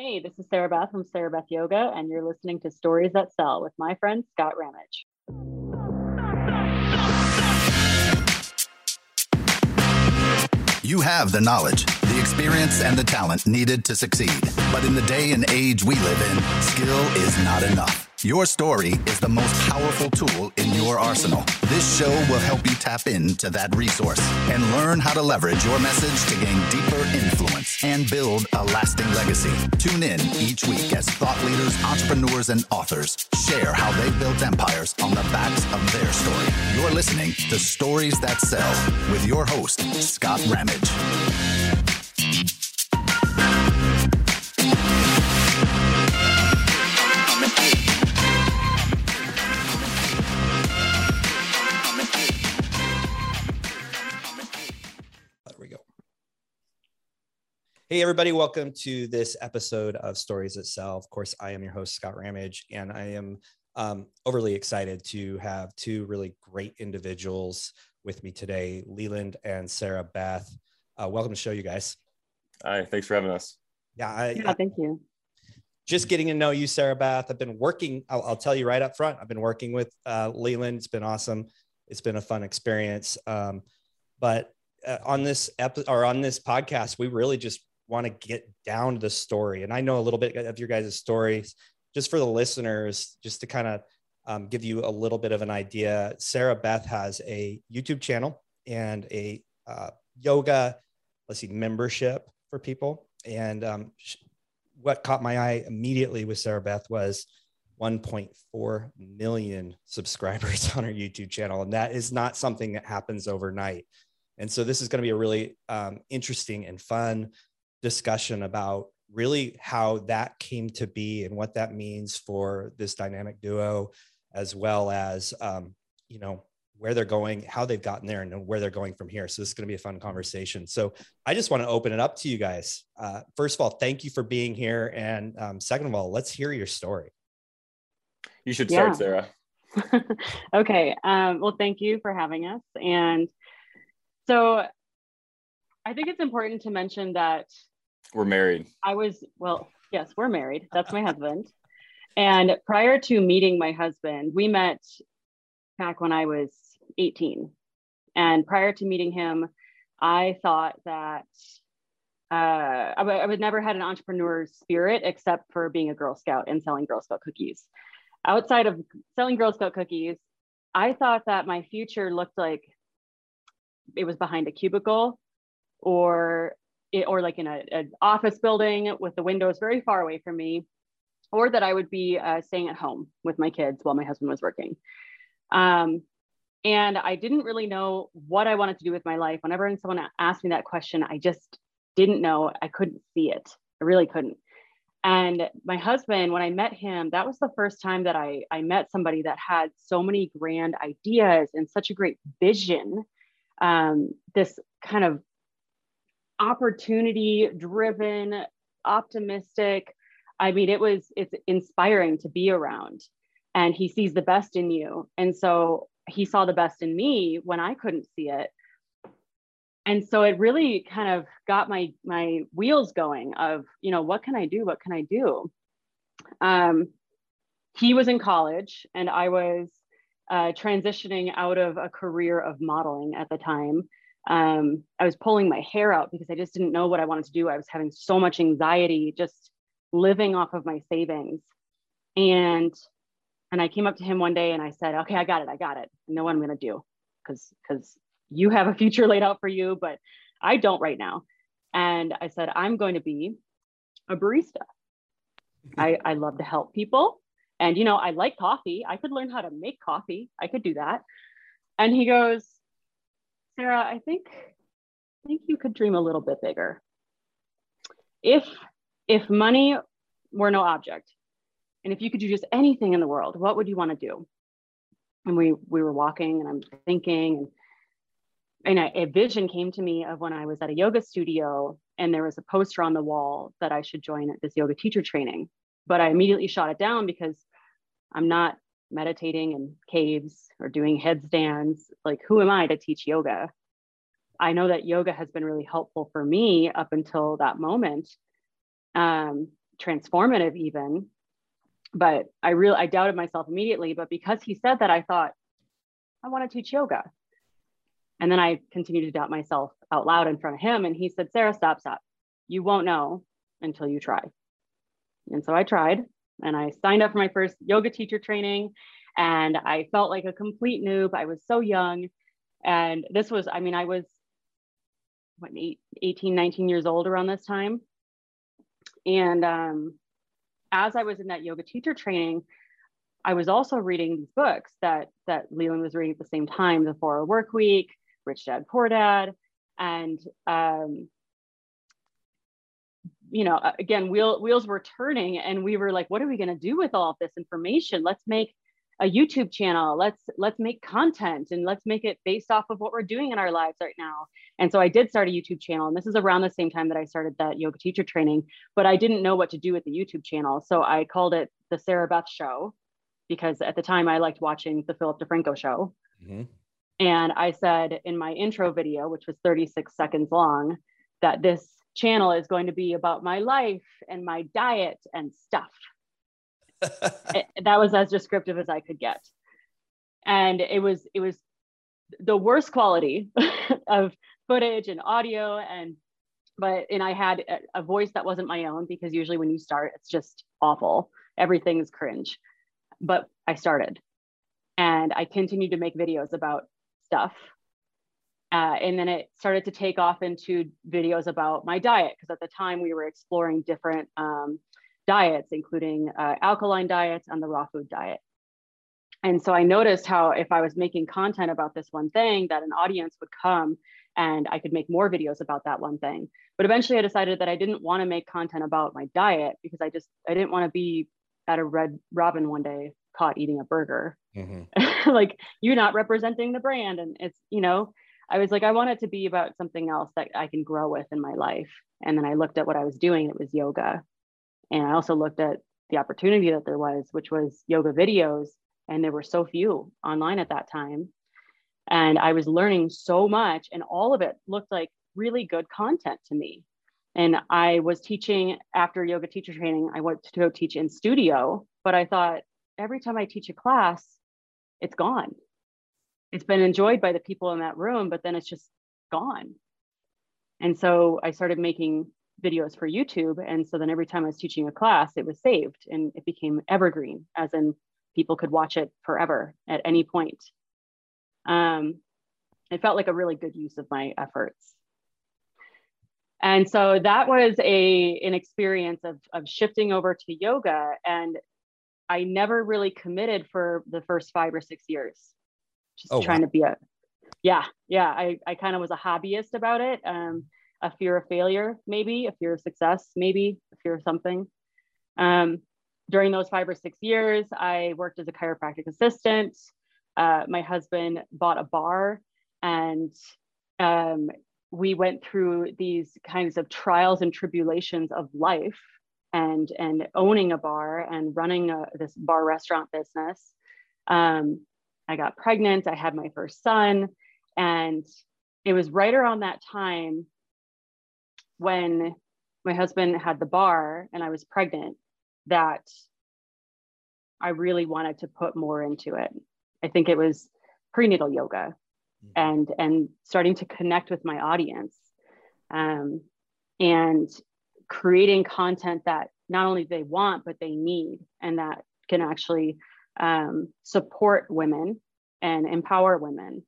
Hey, this is Sarah Beth from Sarah Beth Yoga, and you're listening to Stories That Sell with my friend Scott Ramage. You have the knowledge, experience, and the talent needed to succeed. But in the day and age we live in, skill is not enough. Your story is the most powerful tool in your arsenal. This show will help you tap into that resource and learn how to leverage your message to gain deeper influence and build a lasting legacy. Tune in each week as thought leaders, entrepreneurs, and authors share how they built empires on the backs of their story. You're listening to Stories That Sell with your host, Scott Ramage. Hey, everybody, welcome to this episode of Stories That Sell. Of course, I am your host, Scott Ramage, and I am um, overly excited to have two really great individuals with me today, Leland and Sarah Beth. Uh, welcome to show, you guys. Hi, thanks for having us. Yeah, I, Yeah, thank you. just getting to know you, Sarah Beth. I've been working, I'll, I'll tell you right up front, I've been working with uh, Leland. It's been awesome. It's been a fun experience. Um, but uh, on this episode or on this podcast, we really just want to get down to the story. And I know a little bit of your guys' stories just for the listeners, just to kind of um, give you a little bit of an idea. Sarah Beth has a YouTube channel and a uh, yoga, let's see, membership for people. And um, what caught my eye immediately with Sarah Beth was 1.4 million subscribers on her YouTube channel. And that is not something that happens overnight. And so this is going to be a really um, interesting and fun discussion about really how that came to be and what that means for this dynamic duo, as well as, um, you know, where they're going, how they've gotten there, and where they're going from here. So this is going to be a fun conversation. So I just want to open it up to you guys. Uh, first of all, thank you for being here, and um, second of all, let's hear your story. You should Yeah. start, Sarah. okay. Um, well, thank you for having us. And so I think it's important to mention that We're married. I was, well, yes, we're married. That's my husband. And prior to meeting my husband, we met back when I was 18. And prior to meeting him, I thought that uh, would never had an entrepreneur spirit except for being a Girl Scout and selling Girl Scout cookies. Outside of selling Girl Scout cookies, I thought that my future looked like it was behind a cubicle or it, or like in a, an office building with the windows very far away from me, or that I would be uh, staying at home with my kids while my husband was working. Um, and I didn't really know what I wanted to do with my life. Whenever someone asked me that question, I just didn't know. I couldn't see it. I really couldn't. And my husband, when I met him, that was the first time that I, I met somebody that had so many grand ideas and such a great vision. Um, this kind of opportunity driven, optimistic. I mean, it was, it's inspiring to be around. And he sees the best in you. And so he saw the best in me when I couldn't see it. And so it really kind of got my my wheels going of, you know, what can I do? What can I do? Um, he was in college and I was uh, transitioning out of a career of modeling at the time um, I was pulling my hair out because I just didn't know what I wanted to do. I was having so much anxiety just living off of my savings. And and I came up to him one day and I said, okay, I got it. I got it. I know what I'm going to do because because you have a future laid out for you, but I don't right now. And I said, I'm going to be a barista. I, I love to help people. And, you know, I like coffee. I could learn how to make coffee. I could do that. And he goes, Sarah, I think I think you could dream a little bit bigger. If if money were no object, and if you could do just anything in the world, what would you want to do? And we we were walking, and I'm thinking, and, and a vision came to me of when I was at a yoga studio, and there was a poster on the wall that I should join this yoga teacher training. But I immediately shot it down because I'm not meditating in caves or doing headstands. Like, who am I to teach yoga? I know that yoga has been really helpful for me up until that moment. Um, transformative even but i really i doubted myself immediately but because he said that i thought i want to teach yoga and then i continued to doubt myself out loud in front of him and he said sarah stop stop you won't know until you try and so i tried and i signed up for my first yoga teacher training and i felt like a complete noob. I was so young and this was i mean i was what 18 19 years old around this time. And um, as I was in that yoga teacher training, I was also reading these books that that Leland was reading at the same time, The Four Hour Work Week, Rich Dad Poor Dad, and um, you know, again, wheel, wheels were turning, and we were like, "What are we going to do with all of this information? Let's make a YouTube channel. Let's let's make content and let's make it based off of what we're doing in our lives right now. And so I did start a YouTube channel, and this is around the same time that I started that yoga teacher training. But I didn't know what to do with the YouTube channel, so I called it the Sarah Beth Show because at the time I liked watching the Philip DeFranco show. Mm-hmm. And I said in my intro video, which was 36 seconds long, that this channel is going to be about my life and my diet and stuff eh, that was as descriptive as I could get. And it was it was the worst quality of footage and audio and but and I had a, a voice that wasn't my own because usually when you start it's just awful. Everything's cringe. But I started and I continued to make videos about stuff. Uh, and then it started to take off into videos about my diet because at the time we were exploring different um, diets, including uh, alkaline diets and the raw food diet. And so I noticed how if I was making content about this one thing, that an audience would come and I could make more videos about that one thing. But eventually I decided that I didn't want to make content about my diet because I just I didn't want to be at a red robin one day caught eating a burger. Mm-hmm. like you're not representing the brand. And it's, you know, I was like, I want it to be about something else that I can grow with in my life. And then I looked at what I was doing, it was yoga. And I also looked at the opportunity that there was, which was yoga videos. And there were so few online at that time. And I was learning so much, and all of it looked like really good content to me. And I was teaching after yoga teacher training, I went to go teach in studio, but I thought every time I teach a class, it's gone. It's been enjoyed by the people in that room, but then it's just gone. And so I started making videos for YouTube. And so then every time I was teaching a class, it was saved and it became evergreen, as in people could watch it forever at any point. Um, it felt like a really good use of my efforts. And so that was a an experience of, of shifting over to yoga. And I never really committed for the first five or six years, just oh, trying wow. to be a, yeah, yeah. I, I kind of was a hobbyist about it. Um, a fear of failure, maybe a fear of success, maybe a fear of something. Um, during those five or six years, I worked as a chiropractic assistant. Uh, my husband bought a bar, and um, we went through these kinds of trials and tribulations of life, and and owning a bar and running a, this bar restaurant business. Um, I got pregnant. I had my first son, and it was right around that time when my husband had the bar and I was pregnant that I really wanted to put more into it. I think it was prenatal yoga mm-hmm. and and starting to connect with my audience um, and creating content that not only they want but they need and that can actually um, support women and empower women.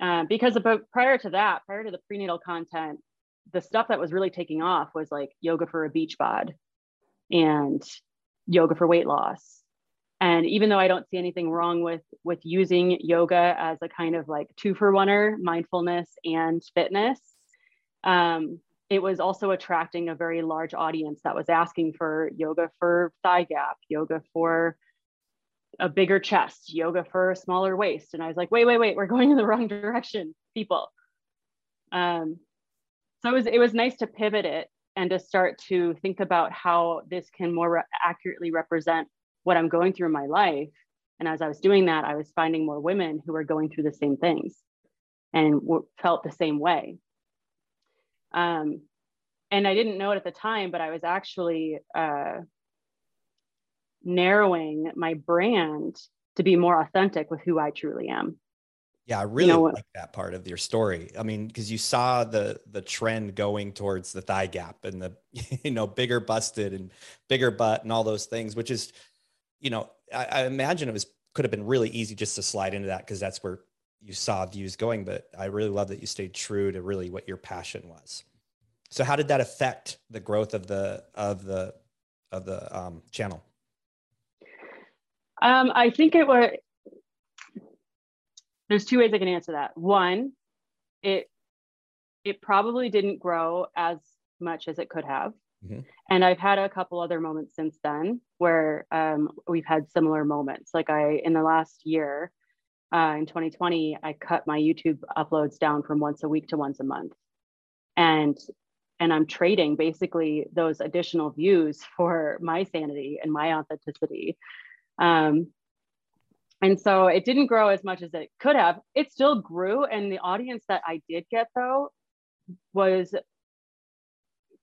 Uh, because about prior to that prior to the prenatal content the stuff that was really taking off was like yoga for a beach bod and yoga for weight loss. And even though i don't see anything wrong with with using yoga as a kind of like two for oneer mindfulness and fitness um, it was also attracting a very large audience that was asking for yoga for thigh gap yoga for a bigger chest yoga for a smaller waist and i was like wait wait wait we're going in the wrong direction people um, so it was it was nice to pivot it and to start to think about how this can more re- accurately represent what I'm going through in my life. And as I was doing that, I was finding more women who were going through the same things and w- felt the same way. Um, and I didn't know it at the time, but I was actually uh, narrowing my brand to be more authentic with who I truly am. Yeah, I really you know, like that part of your story. I mean, because you saw the the trend going towards the thigh gap and the you know bigger busted and bigger butt and all those things, which is, you know, I, I imagine it was could have been really easy just to slide into that because that's where you saw views going. But I really love that you stayed true to really what your passion was. So how did that affect the growth of the of the of the um, channel? Um, I think it was there's two ways I can answer that. One, it it probably didn't grow as much as it could have. Mm-hmm. And I've had a couple other moments since then where um, we've had similar moments. Like I, in the last year, uh, in 2020, I cut my YouTube uploads down from once a week to once a month, and and I'm trading basically those additional views for my sanity and my authenticity. Um, and so it didn't grow as much as it could have. It still grew and the audience that i did get though was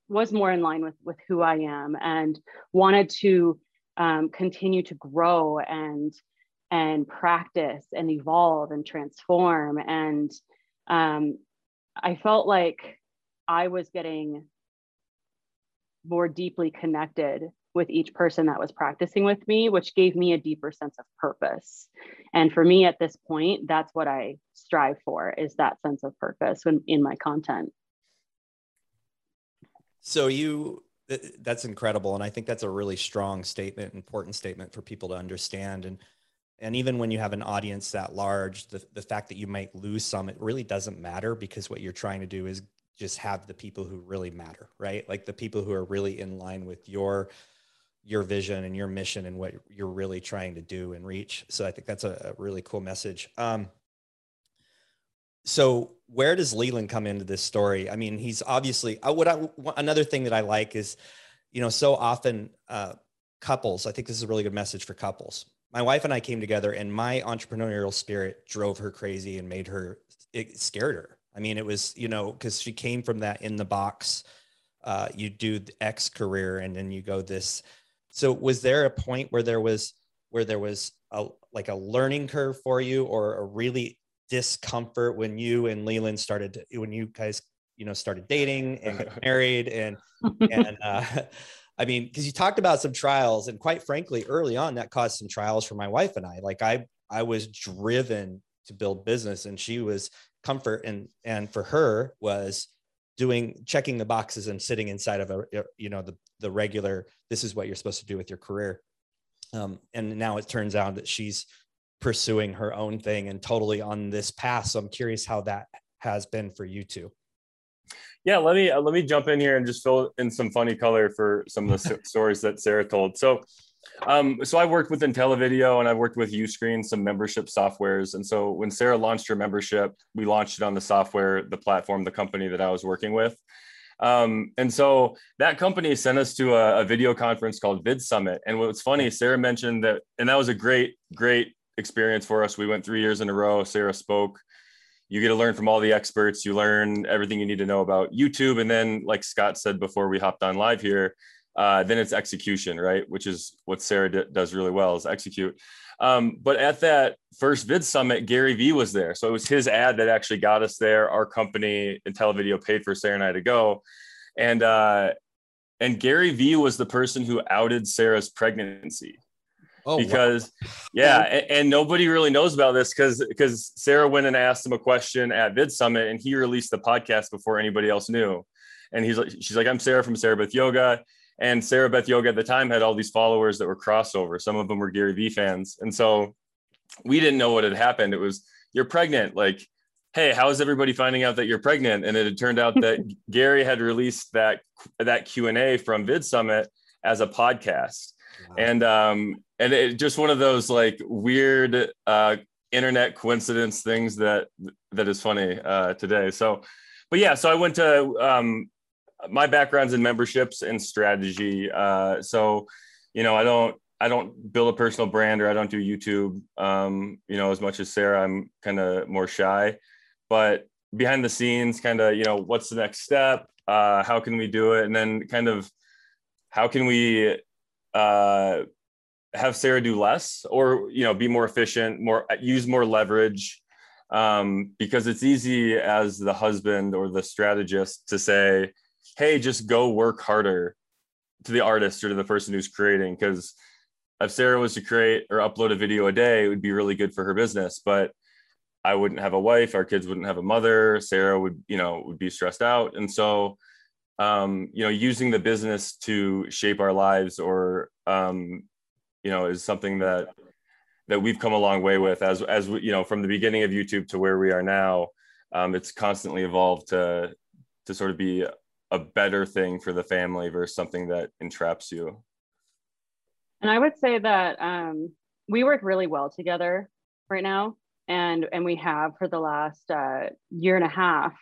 was more in line with with who i am and wanted to um, continue to grow and and practice and evolve and transform. And um, i felt like i was getting more deeply connected with each person that was practicing with me, which gave me a deeper sense of purpose. And for me at this point, that's what I strive for is that sense of purpose when in my content. So you that's incredible and I think that's a really strong statement, important statement for people to understand and and even when you have an audience that large, the, the fact that you might lose some, it really doesn't matter because what you're trying to do is just have the people who really matter, right? Like the people who are really in line with your your vision and your mission and what you're really trying to do and reach. So I think that's a, a really cool message. Um, so where does Leland come into this story? I mean, he's obviously uh, what I, another thing that I like is, you know, so often uh, couples. I think this is a really good message for couples. My wife and I came together, and my entrepreneurial spirit drove her crazy and made her it scared her. I mean, it was you know because she came from that in the box. Uh, you do the X career, and then you go this so was there a point where there was where there was a like a learning curve for you or a really discomfort when you and Leland started to, when you guys you know started dating and got married and and uh, I mean because you talked about some trials and quite frankly early on that caused some trials for my wife and I. Like I I was driven to build business and she was comfort and and for her was doing checking the boxes and sitting inside of a you know the the regular this is what you're supposed to do with your career. Um, and now it turns out that she's pursuing her own thing and totally on this path. So i'm curious how that has been for you two. Yeah let me uh, let me jump in here and just fill in some funny color for some of the stories that sarah told. So um, so I worked with IntelliVideo and I worked with Uscreen, some membership softwares. And so when Sarah launched her membership, we launched it on the software, the platform, the company that I was working with. Um, and so that company sent us to a, a, video conference called Vid Summit. And what's funny, Sarah mentioned that, and that was a great, great experience for us. We went three years in a row. Sarah spoke. You get to learn from all the experts. You learn everything you need to know about YouTube. And then, like Scott said before we hopped on live here, uh, then it's execution, right? Which is what Sarah d- does really well is execute. Um, but at that first vid summit, Gary Vee was there. So it was his ad that actually got us there. Our company, IntelliVideo, paid for Sarah and I to go. And uh, and Gary Vee was the person who outed Sarah's pregnancy. Oh, because wow. yeah, and, and, nobody really knows about this because because Sarah went and asked him a question at Vid Summit, and he released the podcast before anybody else knew. And he's like, she's like, I'm Sarah from Sarah Beth Yoga. And Sarah Beth Yoga at the time had all these followers that were crossover. Some of them were Gary Vee fans. And so we didn't know what had happened. It was, you're pregnant. Like, hey, how is everybody finding out that you're pregnant? And it had turned out that Gary had released that, that Q&A from Vid Summit as a podcast. Wow. And, um, and it just one of those like weird, uh, internet coincidence things that, that is funny, uh, today. So, but yeah, so I went to, um, my background's in memberships and strategy. Uh, so, you know, I don't I don't build a personal brand or I don't do YouTube. Um, you know, as much as Sarah, I'm kind of more shy. But behind the scenes, kind of, you know, what's the next step? Uh, how can we do it? And then kind of how can we uh, have Sarah do less or, you know, be more efficient, more use more leverage. Um, because it's easy as the husband or the strategist to say, hey, just go work harder to the artist or to the person who's creating. Because if Sarah was to create or upload a video a day, it would be really good for her business. But I wouldn't have a wife, our kids wouldn't have a mother, Sarah would, you know, would be stressed out. And so, um, you know, using the business to shape our lives or, um, you know, is something that, that we've come a long way with as, as we, you know, from the beginning of YouTube to where we are now, um, it's constantly evolved to, to sort of be a better thing for the family versus something that entraps you. And I would say that um, we work really well together right now, and and we have for the last uh, year and a half.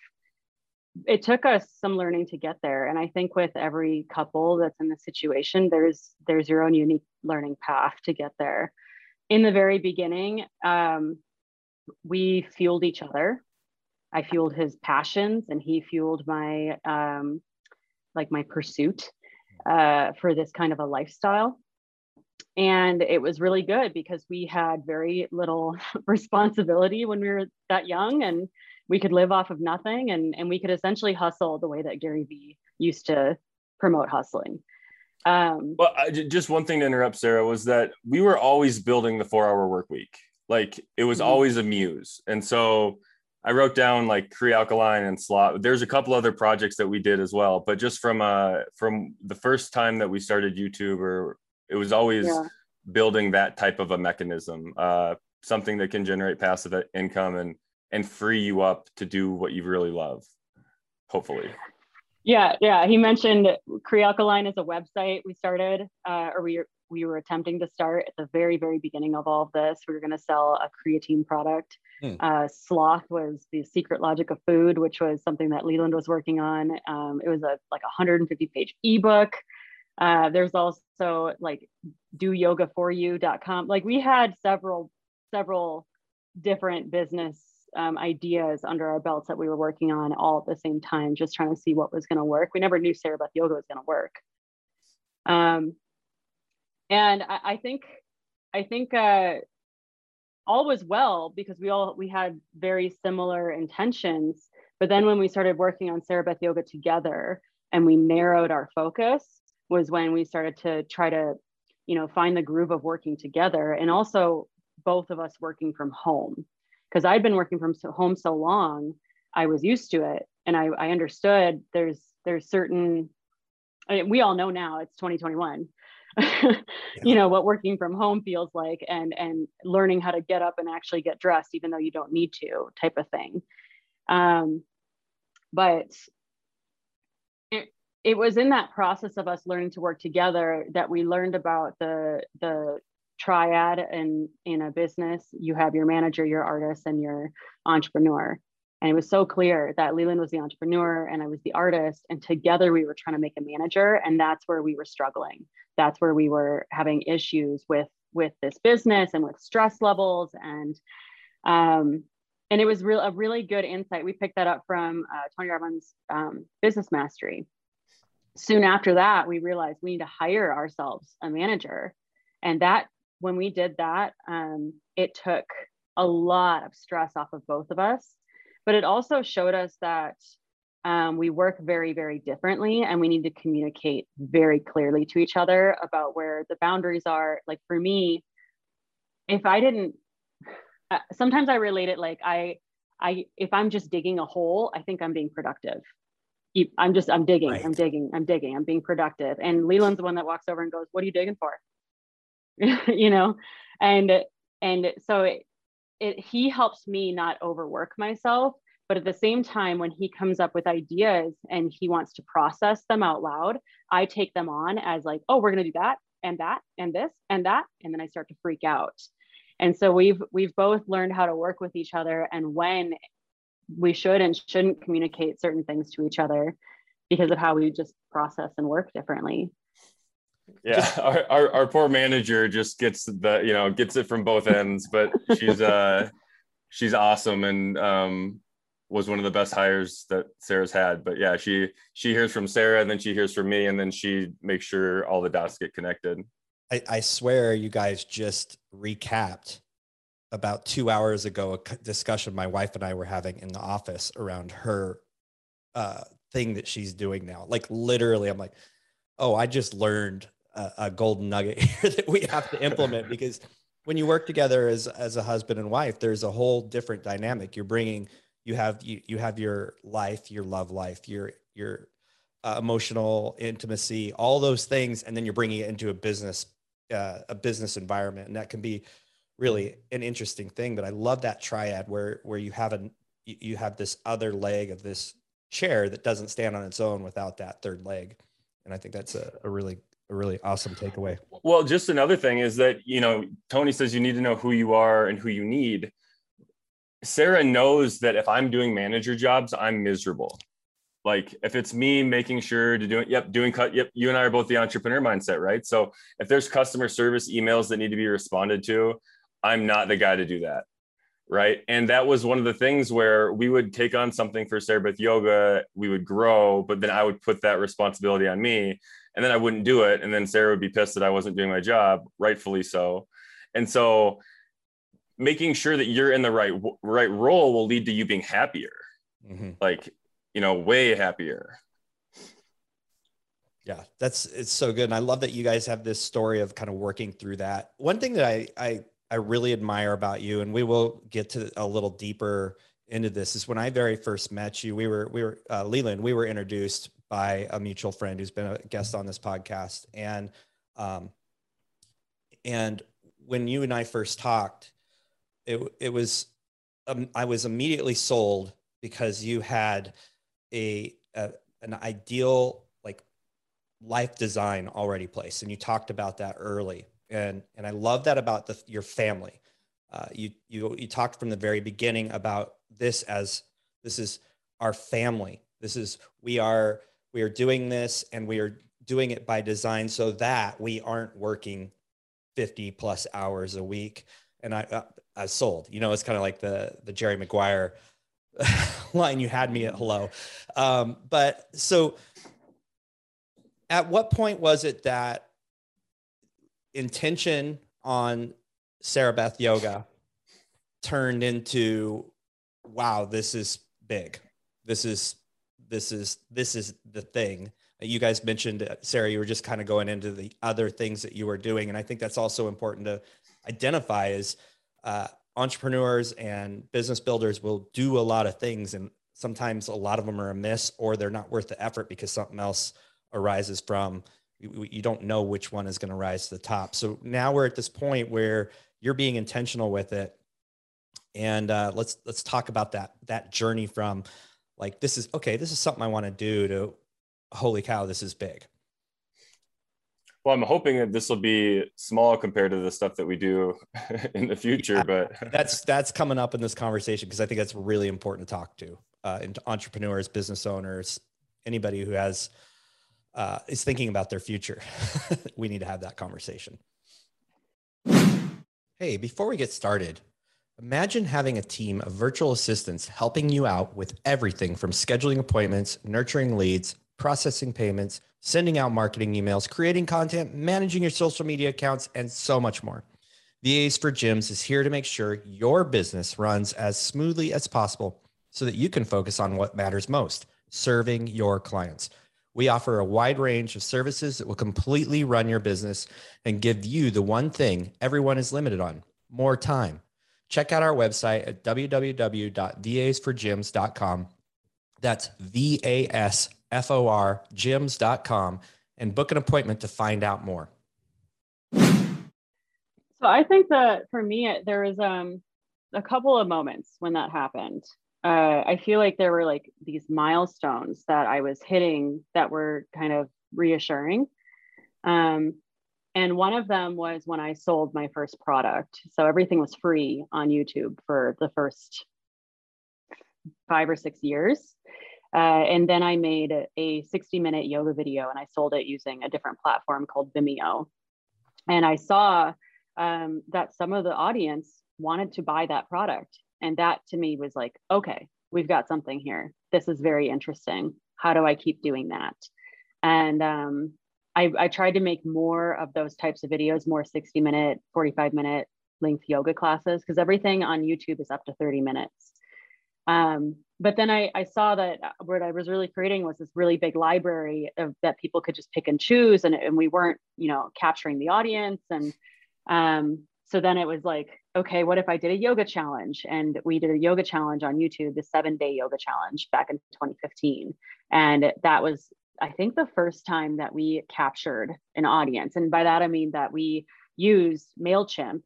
It took us some learning to get there, and I think with every couple that's in the situation, there's there's your own unique learning path to get there. In the very beginning, um, we fueled each other. I fueled his passions, and he fueled my um, like my pursuit uh, for this kind of a lifestyle. And it was really good because we had very little responsibility when we were that young and we could live off of nothing and, and we could essentially hustle the way that gary vee used to promote hustling. Um, well I, just one thing to interrupt sarah was that we were always building the four hour work week. Like it was mm-hmm. always a muse. And so i wrote down like Kre-Alkalyn and Sloth there's a couple other projects that we did as well but just from uh from the first time that we started youtube or it was always yeah. building that type of a mechanism, uh, something that can generate passive income and and free you up to do what you really love. Hopefully. Yeah, yeah. He mentioned Kre-Alkalyn is a website we started, uh, or we we were attempting to start at the very very beginning of all of this. We were going to sell a creatine product. Hmm. Uh, Sloth was the secret logic of food, which was something that Leland was working on. Um, it was a like 150 page ebook. Uh, there's also like do yoga for you.com. Like we had several, several different business um, ideas under our belts that we were working on all at the same time, just trying to see what was going to work. We never knew Sarah Beth Yoga was going to work. Um, and I, I, think, I think uh, all was well because we all we had very similar intentions. But then when we started working on Sarah Beth Yoga together and we narrowed our focus, was when we started to try to you know find the groove of working together and also both of us working from home. Because i'd been working from home so long i was used to it. And i, I understood there's there's certain I mean, we all know now it's 2021 yeah. you know what working from home feels like and and learning how to get up and actually get dressed even though you don't need to type of thing. Um, but it it was in that process of us learning to work together that we learned about the the triad in in a business. You have your manager your artist and your entrepreneur and it was so clear that leland was the entrepreneur and i was the artist and together we were trying to make a manager and that's where we were struggling that's where we were having issues with with this business and with stress levels and um and it was real a really good insight we picked that up from uh, tony robbins um, business mastery soon after that, we realized we need to hire ourselves a manager. And that, when we did that, um, it took a lot of stress off of both of us. But it also showed us that um, we work very, very differently and we need to communicate very clearly to each other about where the boundaries are. Like for me, if I didn't, uh, sometimes I relate it like I, I, if I'm just digging a hole, I think I'm being productive I'm just, I'm digging, right. I'm digging, I'm digging, I'm being productive. And Leland's the one that walks over and goes, What are you digging for? you know? And, and so it, it, he helps me not overwork myself. But at the same time, when he comes up with ideas and he wants to process them out loud, I take them on as like, oh, we're going to do that and that and this and that. And then I start to freak out. And so we've we've both learned how to work with each other and when we should and shouldn't communicate certain things to each other because of how we just process and work differently yeah our, our, our poor manager just gets the you know gets it from both ends but she's uh she's awesome and um was one of the best hires that Sarah's had. But yeah, she she hears from Sarah, and then she hears from me, and then she makes sure all the dots get connected. I, I swear, you guys just recapped about two hours ago a discussion my wife and I were having in the office around her uh, thing that she's doing now. Like literally, I'm like, oh, I just learned a, a golden nugget here that we have to implement because when you work together as as a husband and wife, there's a whole different dynamic. You're bringing you have you you have your life, your love life, your your uh, emotional intimacy, all those things, and then you're bringing it into a business uh, a business environment, and that can be really an interesting thing. But I love that triad where where you have an you have this other leg of this chair that doesn't stand on its own without that third leg, and I think that's a, a really a really awesome takeaway. Well, just another thing is that you know Tony says you need to know who you are and who you need. Sarah knows that if I'm doing manager jobs, I'm miserable. Like if it's me making sure to do it, yep, doing cut, yep, you and I are both the entrepreneur mindset, right? So if there's customer service emails that need to be responded to, I'm not the guy to do that. Right. And that was one of the things where we would take on something for Sarah Beth Yoga, we would grow, but then I would put that responsibility on me and then I wouldn't do it. And then Sarah would be pissed that I wasn't doing my job, rightfully so. And so making sure that you're in the right right role will lead to you being happier. Mm-hmm. Like, you know, way happier. Yeah, that's it's so good. And I love that you guys have this story of kind of working through that. One thing that I I I really admire about you, and we will get to a little deeper into this, is when I very first met you. We were we were uh, Leland. We were introduced by a mutual friend who's been a guest on this podcast, and um, and when you and I first talked, it it was um, I was immediately sold because you had a, a an ideal like life design already placed, and you talked about that early and and I love that about the, your family. Uh, you you you talked from the very beginning about this as this is our family. This is we are we are doing this and we are doing it by design so that we aren't working 50 plus hours a week. And I uh, I sold. You know, it's kind of like the the Jerry Maguire line. You had me at hello. Um, but so, at what point was it that intention on Sarah Beth Yoga turned into wow, this is big. This is this is this is the thing. You guys mentioned uh, Sarah, you were just kind of going into the other things that you were doing, and I think that's also important to identify as uh, entrepreneurs and business builders will do a lot of things, and sometimes a lot of them are a miss or they're not worth the effort because something else arises from you, you don't know which one is going to rise to the top. So now we're at this point where you're being intentional with it, and uh, let's let's talk about that that journey from like this is okay, this is something I want to do to holy cow, this is big. Well, I'm hoping that this will be small compared to the stuff that we do in the future, yeah, but that's that's coming up in this conversation because I think that's really important to talk to uh, entrepreneurs, business owners, anybody who has uh, is thinking about their future. we need to have that conversation. Hey, before we get started, imagine having a team of virtual assistants helping you out with everything from scheduling appointments, nurturing leads, processing payments, sending out marketing emails, creating content, managing your social media accounts, and so much more. VAs for Gyms is here to make sure your business runs as smoothly as possible so that you can focus on what matters most serving your clients. We offer a wide range of services that will completely run your business and give you the one thing everyone is limited on more time. Check out our website at www.vasforgyms.com. That's V A S F O R gyms.com and book an appointment to find out more. So I think that for me, there was um, a couple of moments when that happened uh, I feel like there were like these milestones that I was hitting that were kind of reassuring. Um, and one of them was when I sold my first product. So everything was free on YouTube for the first five or six years. Uh, and then I made a 60 minute yoga video and I sold it using a different platform called Vimeo. And I saw um, that some of the audience wanted to buy that product and that to me was like okay we've got something here. This is very interesting. How do I keep doing that? And um, I, I tried to make more of those types of videos, more 60 minute, 45 minute length yoga classes, because everything on YouTube is up to 30 minutes. Um, but then I, I saw that uh, what I was really creating was this really big library of, that people could just pick and choose, and, and we weren't, you know, capturing the audience. And um, so then it was like, okay, what if I did a yoga challenge? And we did a yoga challenge on YouTube, the seven day yoga challenge back in 2015. And that was, I think, the first time that we captured an audience. And by that, I mean that we used MailChimp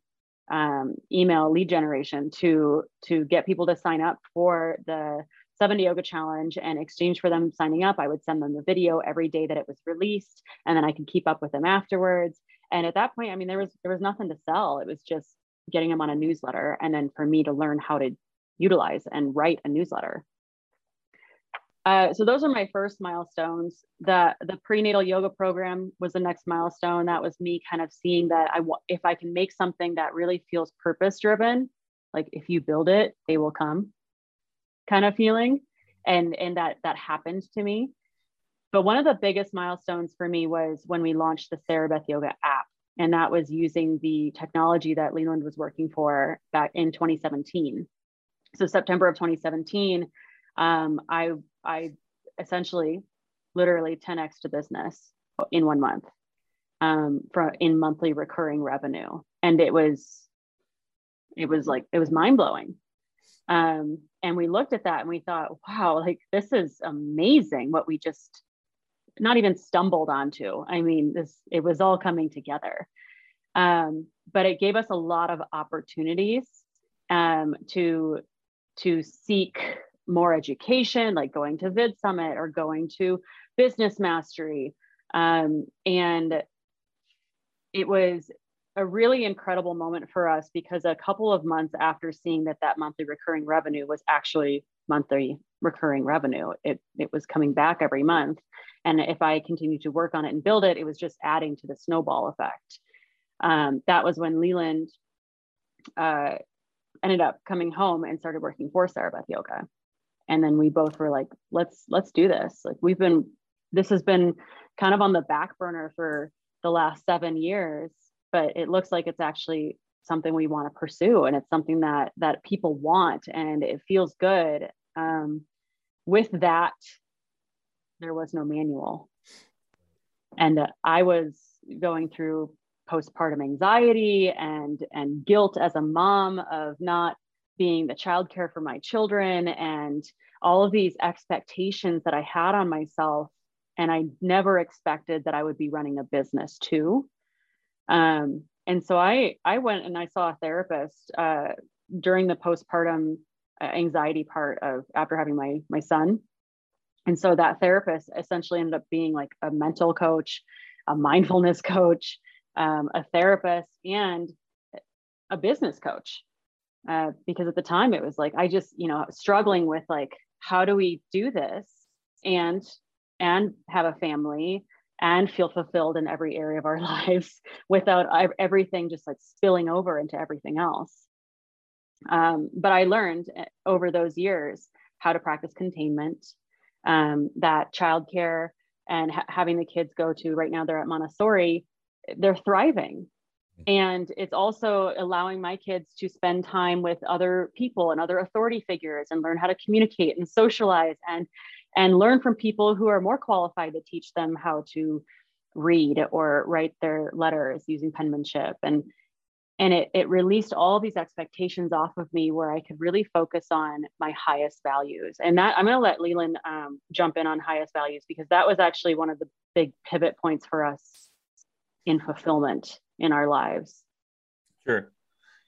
um, email lead generation to to get people to sign up for the seven yoga challenge. And exchange for them signing up i would send them the video every day that it was released and then i could keep up with them afterwards. And at that point i mean there was there was nothing to sell. It was just getting them on a newsletter and then for me to learn how to utilize and write a newsletter uh, so those are my first milestones. The the prenatal yoga program was the next milestone. That was me kind of seeing that I if I can make something that really feels purpose driven, like if you build it, they will come, kind of feeling, and and that that happened to me. But one of the biggest milestones for me was when we launched the Sarah Beth Yoga app, and that was using the technology that Leland was working for back in 2017. So September of 2017 um, I I essentially literally 10x to business in one month um, for in monthly recurring revenue, and it was it was like it was mind blowing. Um, and we looked at that and we thought, wow, like this is amazing what we just not even stumbled onto. I mean, this it was all coming together. Um, but it gave us a lot of opportunities um, to to seek more education, like going to Vid Summit or going to Business Mastery. Um, and it was a really incredible moment for us because a couple of months after seeing that that monthly recurring revenue was actually monthly recurring revenue, it, it was coming back every month. And if I continued to work on it and build it, it was just adding to the snowball effect. Um, that was when Leland uh, ended up coming home and started working for Sarah Beth Yoga and then we both were like let's let's do this. Like we've been this has been kind of on the back burner for the last seven years but it looks like it's actually something we want to pursue and it's something that that people want and it feels good. Um, with that there was no manual. And uh, i was going through postpartum anxiety and and guilt as a mom of not being the childcare for my children and all of these expectations that I had on myself. And I never expected that I would be running a business too. Um, and so I, I went and I saw a therapist uh, during the postpartum uh, anxiety part of after having my, my son. And so that therapist essentially ended up being like a mental coach, a mindfulness coach, um, a therapist, and a business coach uh, because at the time it was like I just you know struggling with like how do we do this and and have a family and feel fulfilled in every area of our lives without everything just like spilling over into everything else. Um, but I learned eh, over those years how to practice containment, um, that childcare and ha- having the kids go to right now they're at Montessori, they're thriving and it's also allowing my kids to spend time with other people and other authority figures and learn how to communicate and socialize and and learn from people who are more qualified to teach them how to read or write their letters using penmanship. And and it, it released all these expectations off of me where i could really focus on my highest values. And that i'm going to let leland um, jump in on highest values because that was actually one of the big pivot points for us in fulfillment in our lives. Sure.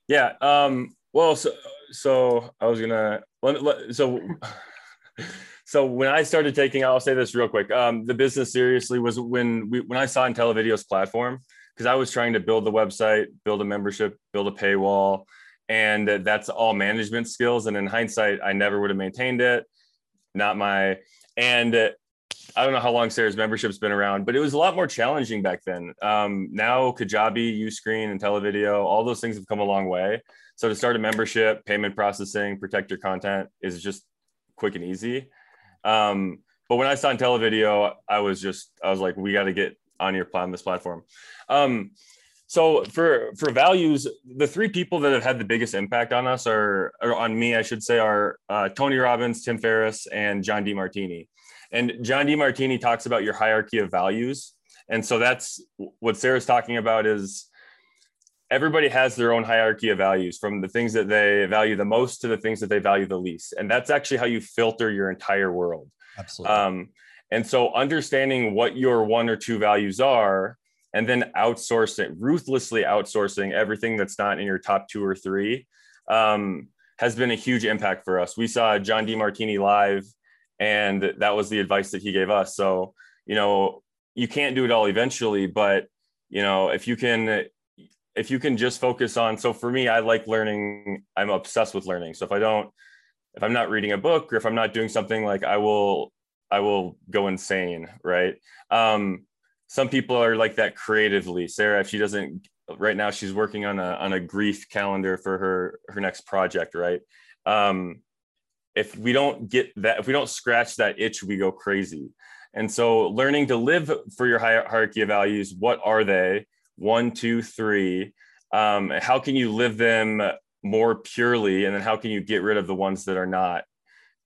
Yeah um well so so i was gonna so so when i started taking i'll say this real quick um the business seriously was when we when i saw IntelliVideo's platform because i was trying to build the website build a membership build a paywall and that's all management skills and in hindsight i never would have maintained it not my and I don't know how long Sarah's membership's been around, but it was a lot more challenging back then. Um, now Kajabi, Uscreen, and IntelliVideo, all those things have come a long way. So to start a membership, payment processing, protect your content is just quick and easy. Um, but when I in IntelliVideo, I was just I was like, we got to get on your on this platform. Um, so for for values, the three people that have had the biggest impact on us are, or on me, I should say, are uh, Tony Robbins, Tim Ferriss, and John Demartini. And John Demartini talks about your hierarchy of values, and so that's what Sarah's talking about is everybody has their own hierarchy of values from the things that they value the most to the things that they value the least. And that's actually how you filter your entire world. Absolutely. Um, and so understanding what your one or two values are and then outsourcing, ruthlessly outsourcing everything that's not in your top two or three um, has been a huge impact for us. We saw John Demartini live, and that was the advice that he gave us. So, you know, you can't do it all eventually, but you know, if you can, if you can just focus on. So for me, I like learning. I'm obsessed with learning. So if I don't, if I'm not reading a book or if I'm not doing something like I will, I will go insane, right? Um, some people are like that creatively. Sarah, if she doesn't right now, she's working on a on a grief calendar for her her next project, right? Um, if we don't get that, if we don't scratch that itch, we go crazy. And so, learning to live for your hierarchy of values, what are they? One, two, three. Um, how can you live them more purely? And then how can you get rid of the ones that are not?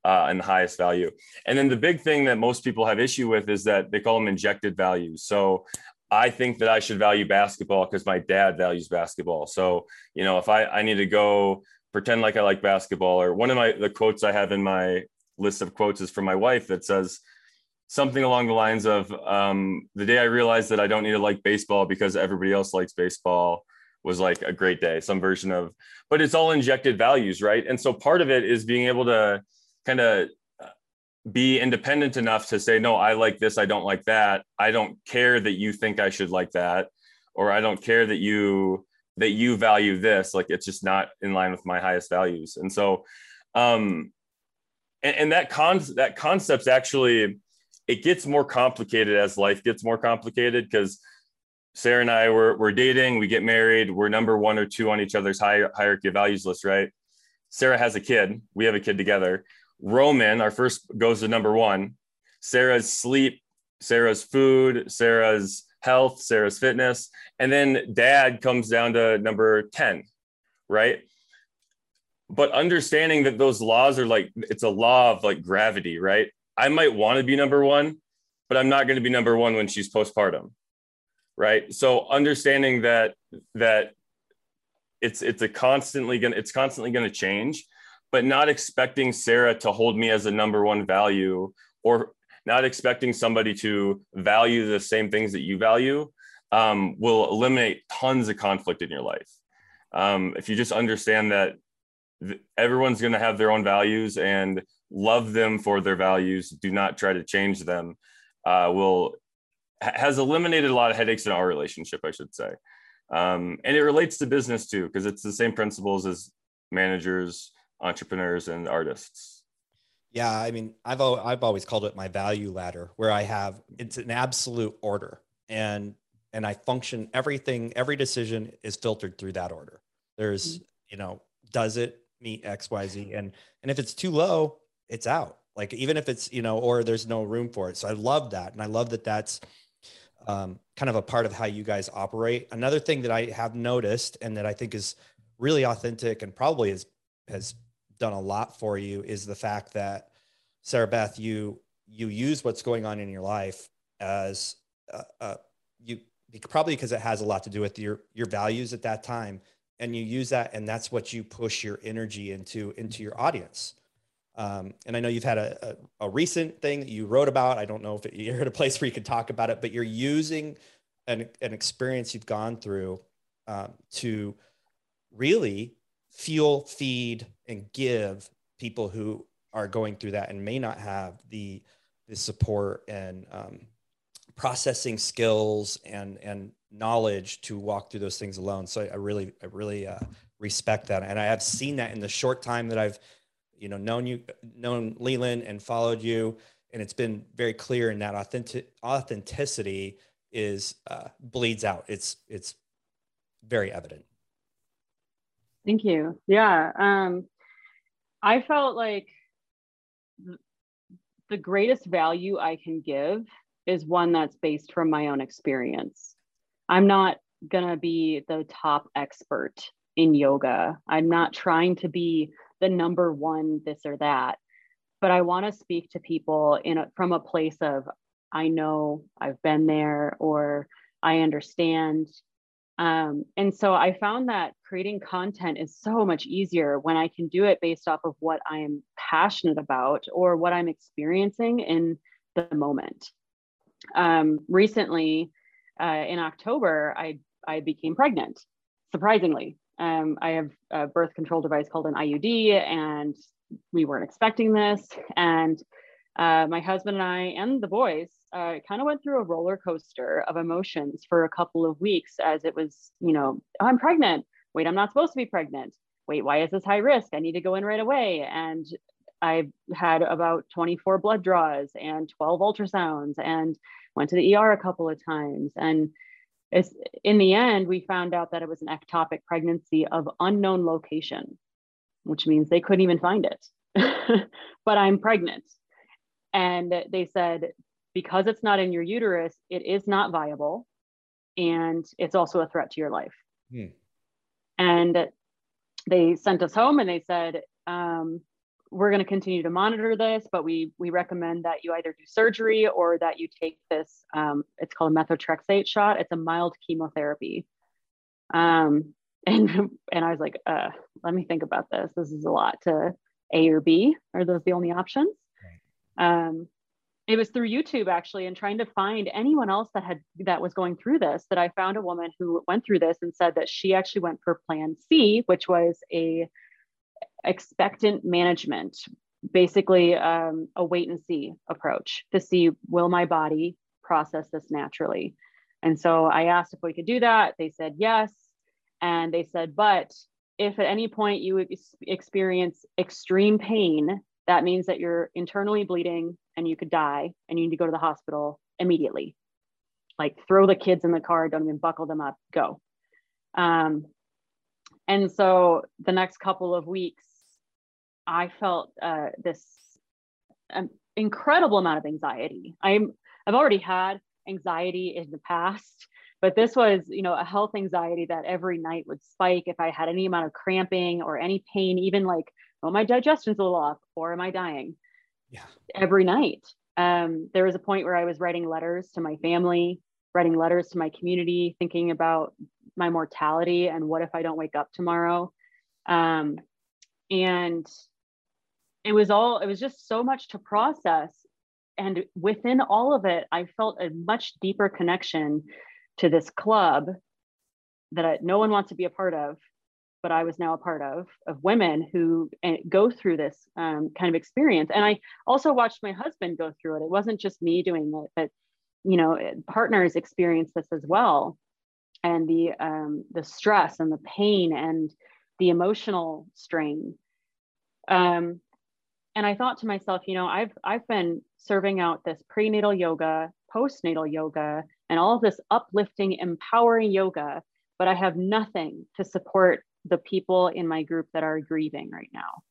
uh, and the highest value. And then the big thing that most people have issue with is that they call them injected values. So I think that I should value basketball because my dad values basketball. So, you know, if I, I need to go pretend like I like basketball, or one of my the quotes I have in my list of quotes is from my wife that says something along the lines of um, the day I realized that I don't need to like baseball because everybody else likes baseball was like a great day, some version of, but it's all injected values, right? And so part of it is being able to kind of uh, be independent enough to say no i like this i don't like that i don't care that you think i should like that or i don't care that you that you value this like it's just not in line with my highest values. And so um and, and that con that concept's actually it gets more complicated as life gets more complicated because sarah and i were, we're dating we get married we're number one or two on each other's hierarchy of values list right? Sarah has a kid we have a kid together. Roman, our first goes to number one. Sarah's sleep, Sarah's food, Sarah's health, Sarah's fitness. And then dad comes down to number 10, right? But understanding that those laws are like, it's a law of like gravity, right? I might want to be number one, but I'm not going to be number one when she's postpartum, right? So understanding that, that it's, it's a constantly to, it's constantly going to change but not expecting Sarah to hold me as a number one value or not expecting somebody to value the same things that you value um, will eliminate tons of conflict in your life. Um, if you just understand that th- everyone's going to have their own values and love them for their values, do not try to change them, uh, will has eliminated a lot of headaches in our relationship, I should say. Um, and it relates to business too, because it's the same principles as managers, entrepreneurs and artists? Yeah, I mean, I've I've always called it my value ladder, where I have it's an absolute order, and and I function everything every decision is filtered through that order. There's mm-hmm. you know, does it meet X Y Z, and and if it's too low, it's out. Like even if it's you know, or there's no room for it. So I love that, and I love that that's um, kind of a part of how you guys operate. Another thing that I have noticed and that I think is really authentic and probably is has done a lot for you is the fact that Sarah Beth, you you use what's going on in your life as uh, uh, you probably because it has a lot to do with your your values at that time, and you use that, and that's what you push your energy into into your audience. Um, and I know you've had a, a, a, recent thing that you wrote about. I don't know if it, you're at a place where you can talk about it, but you're using an, an experience you've gone through um, to really fuel, feed, and give people who are going through that and may not have the the support and um, processing skills and and knowledge to walk through those things alone. So I really I really uh, respect that, and I have seen that in the short time that I've you know known you known Leland and followed you, and it's been very clear in that authentic authenticity is uh, bleeds out. It's it's very evident. Thank you. Yeah. Um, I felt like the greatest value I can give is one that's based from my own experience. I'm not going to be the top expert in yoga. I'm not trying to be the number one this or that, but I want to speak to people in a, from a place of I know I've been there or I understand. Um, and so I found that creating content is so much easier when I can do it based off of what I'm passionate about or what I'm experiencing in the moment. Um, recently, uh, in October, I, I became pregnant, surprisingly. Um, I have a birth control device called an IUD, and we weren't expecting this. And uh, my husband and I and the boys uh, kind of went through a roller coaster of emotions for a couple of weeks as it was, you know, I'm pregnant. Wait, I'm not supposed to be pregnant. Wait, why is this high risk? I need to go in right away. And I've had about 24 blood draws and 12 ultrasounds and went to the ER a couple of times. And in the end, we found out that it was an ectopic pregnancy of unknown location, which means they couldn't even find it. but I'm pregnant. And they said, because it's not in your uterus, it is not viable. And it's also a threat to your life. Hmm. And they sent us home and they said, um, we're going to continue to monitor this, but we we recommend that you either do surgery or that you take this. Um, it's called a methotrexate shot. It's a mild chemotherapy. Um, and and I was like, uh, let me think about this. This is a lot to A or B. Are those the only options? Um, it was through YouTube actually, and trying to find anyone else that had that was going through this. That I found a woman who went through this and said that she actually went for Plan C, which was a expectant management, basically um, a wait and see approach to see will my body process this naturally. And so I asked if we could do that. They said yes. And they said, but if at any point you experience extreme pain, that means that you're internally bleeding and you could die and you need to go to the hospital immediately. Like throw the kids in the car, don't even buckle them up, go. Um, and so the next couple of weeks, I felt uh, this um, incredible amount of anxiety. I'm I've already had anxiety in the past, but this was, you know, a health anxiety that every night would spike if I had any amount of cramping or any pain, even like, oh, my digestion's a little off, or am I dying? Yeah. Every night. Um, there was a point where I was writing letters to my family, writing letters to my community, thinking about my mortality and what if I don't wake up tomorrow. Um, and it was all it was just so much to process and within all of it i felt a much deeper connection to this club that I, no one wants to be a part of but i was now a part of of women who eh, go through this um, kind of experience. And i also watched my husband go through it. It wasn't just me doing it but you know eh, partners experience this as well. And the um, the stress and the pain and the emotional strain. Um, and I thought to myself, you know, I've I've been serving out this prenatal yoga, postnatal yoga, and all this uplifting, empowering yoga, but I have nothing to support the people in my group that are grieving right now,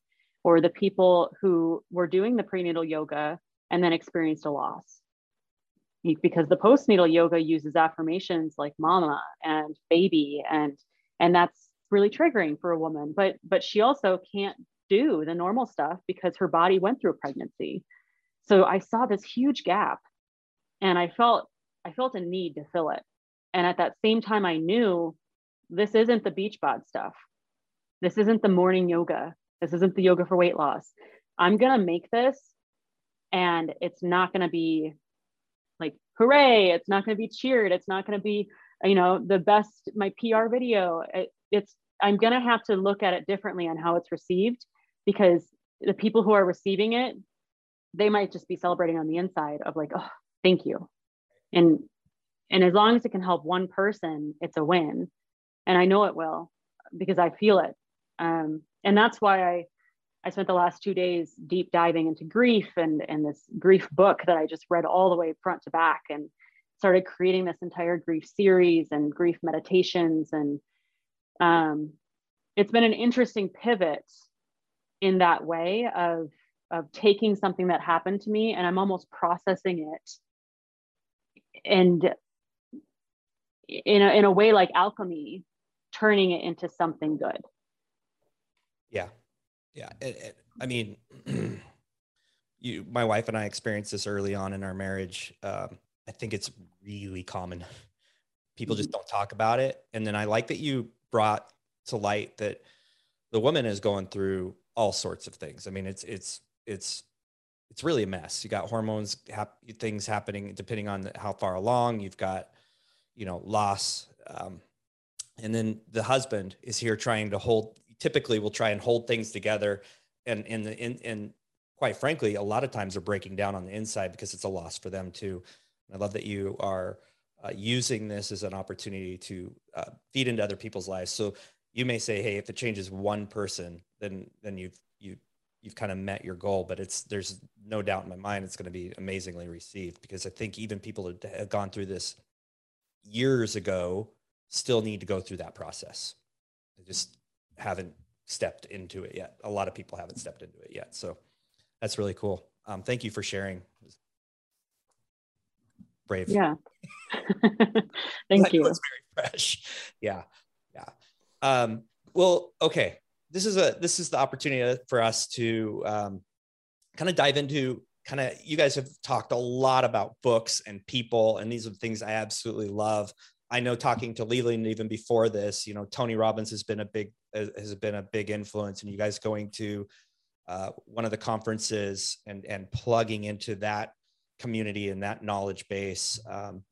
or the people who were doing the prenatal yoga and then experienced a loss. Because the postnatal yoga uses affirmations like mama and baby and and that's really triggering for a woman but but she also can't do the normal stuff because her body went through a pregnancy. So I saw this huge gap and I felt I felt a need to fill it. And at that same time I knew this isn't the beach bod stuff. This isn't the morning yoga. This isn't the yoga for weight loss. I'm going to make this and it's not going to be like hooray, it's not going to be cheered, it's not going to be you know the best my PR video. It, it's I'm going to have to look at it differently on how it's received because the people who are receiving it they might just be celebrating on the inside of like oh thank you and and as long as it can help one person it's a win and i know it will because i feel it. Um, and that's why i i spent the last two days deep diving into grief and and this grief book that i just read all the way front to back and started creating this entire grief series and grief meditations. And um, it's been an interesting pivot in that way of of taking something that happened to me and I'm almost processing it and in a, in a way like alchemy, turning it into something good. Yeah. Yeah. It, it, I mean, you, my wife and I experienced this early on in our marriage. Um, I think it's really common. People just mm-hmm. don't talk about it. And then I like that you brought to light that the woman is going through all sorts of things. I mean, it's, it's, it's, it's really a mess. You got hormones, hap- things happening depending on how far along you've got, you know, loss. Um, and then the husband is here trying to hold, typically will try and hold things together. And, in the, in, and quite frankly, a lot of times are breaking down on the inside because it's a loss for them too. and I love that you are uh, using this as an opportunity to uh, feed into other people's lives. So you may say, "Hey, if it changes one person, then then you've you you've kind of met your goal." But it's there's no doubt in my mind it's going to be amazingly received because I think even people that have gone through this years ago still need to go through that process. They just haven't stepped into it yet. A lot of people haven't stepped into it yet. So that's really cool. Um, thank you for sharing. Brave. Yeah. thank you. It's very fresh. Yeah. Yeah. Um, well, okay. This is a this is the opportunity for us to um, kind of dive into kind of you guys have talked a lot about books and people and these are things i absolutely love i know talking to leland even before this you know tony robbins has been a big has been a big influence and you guys going to uh, one of the conferences and and plugging into that community and that knowledge base um,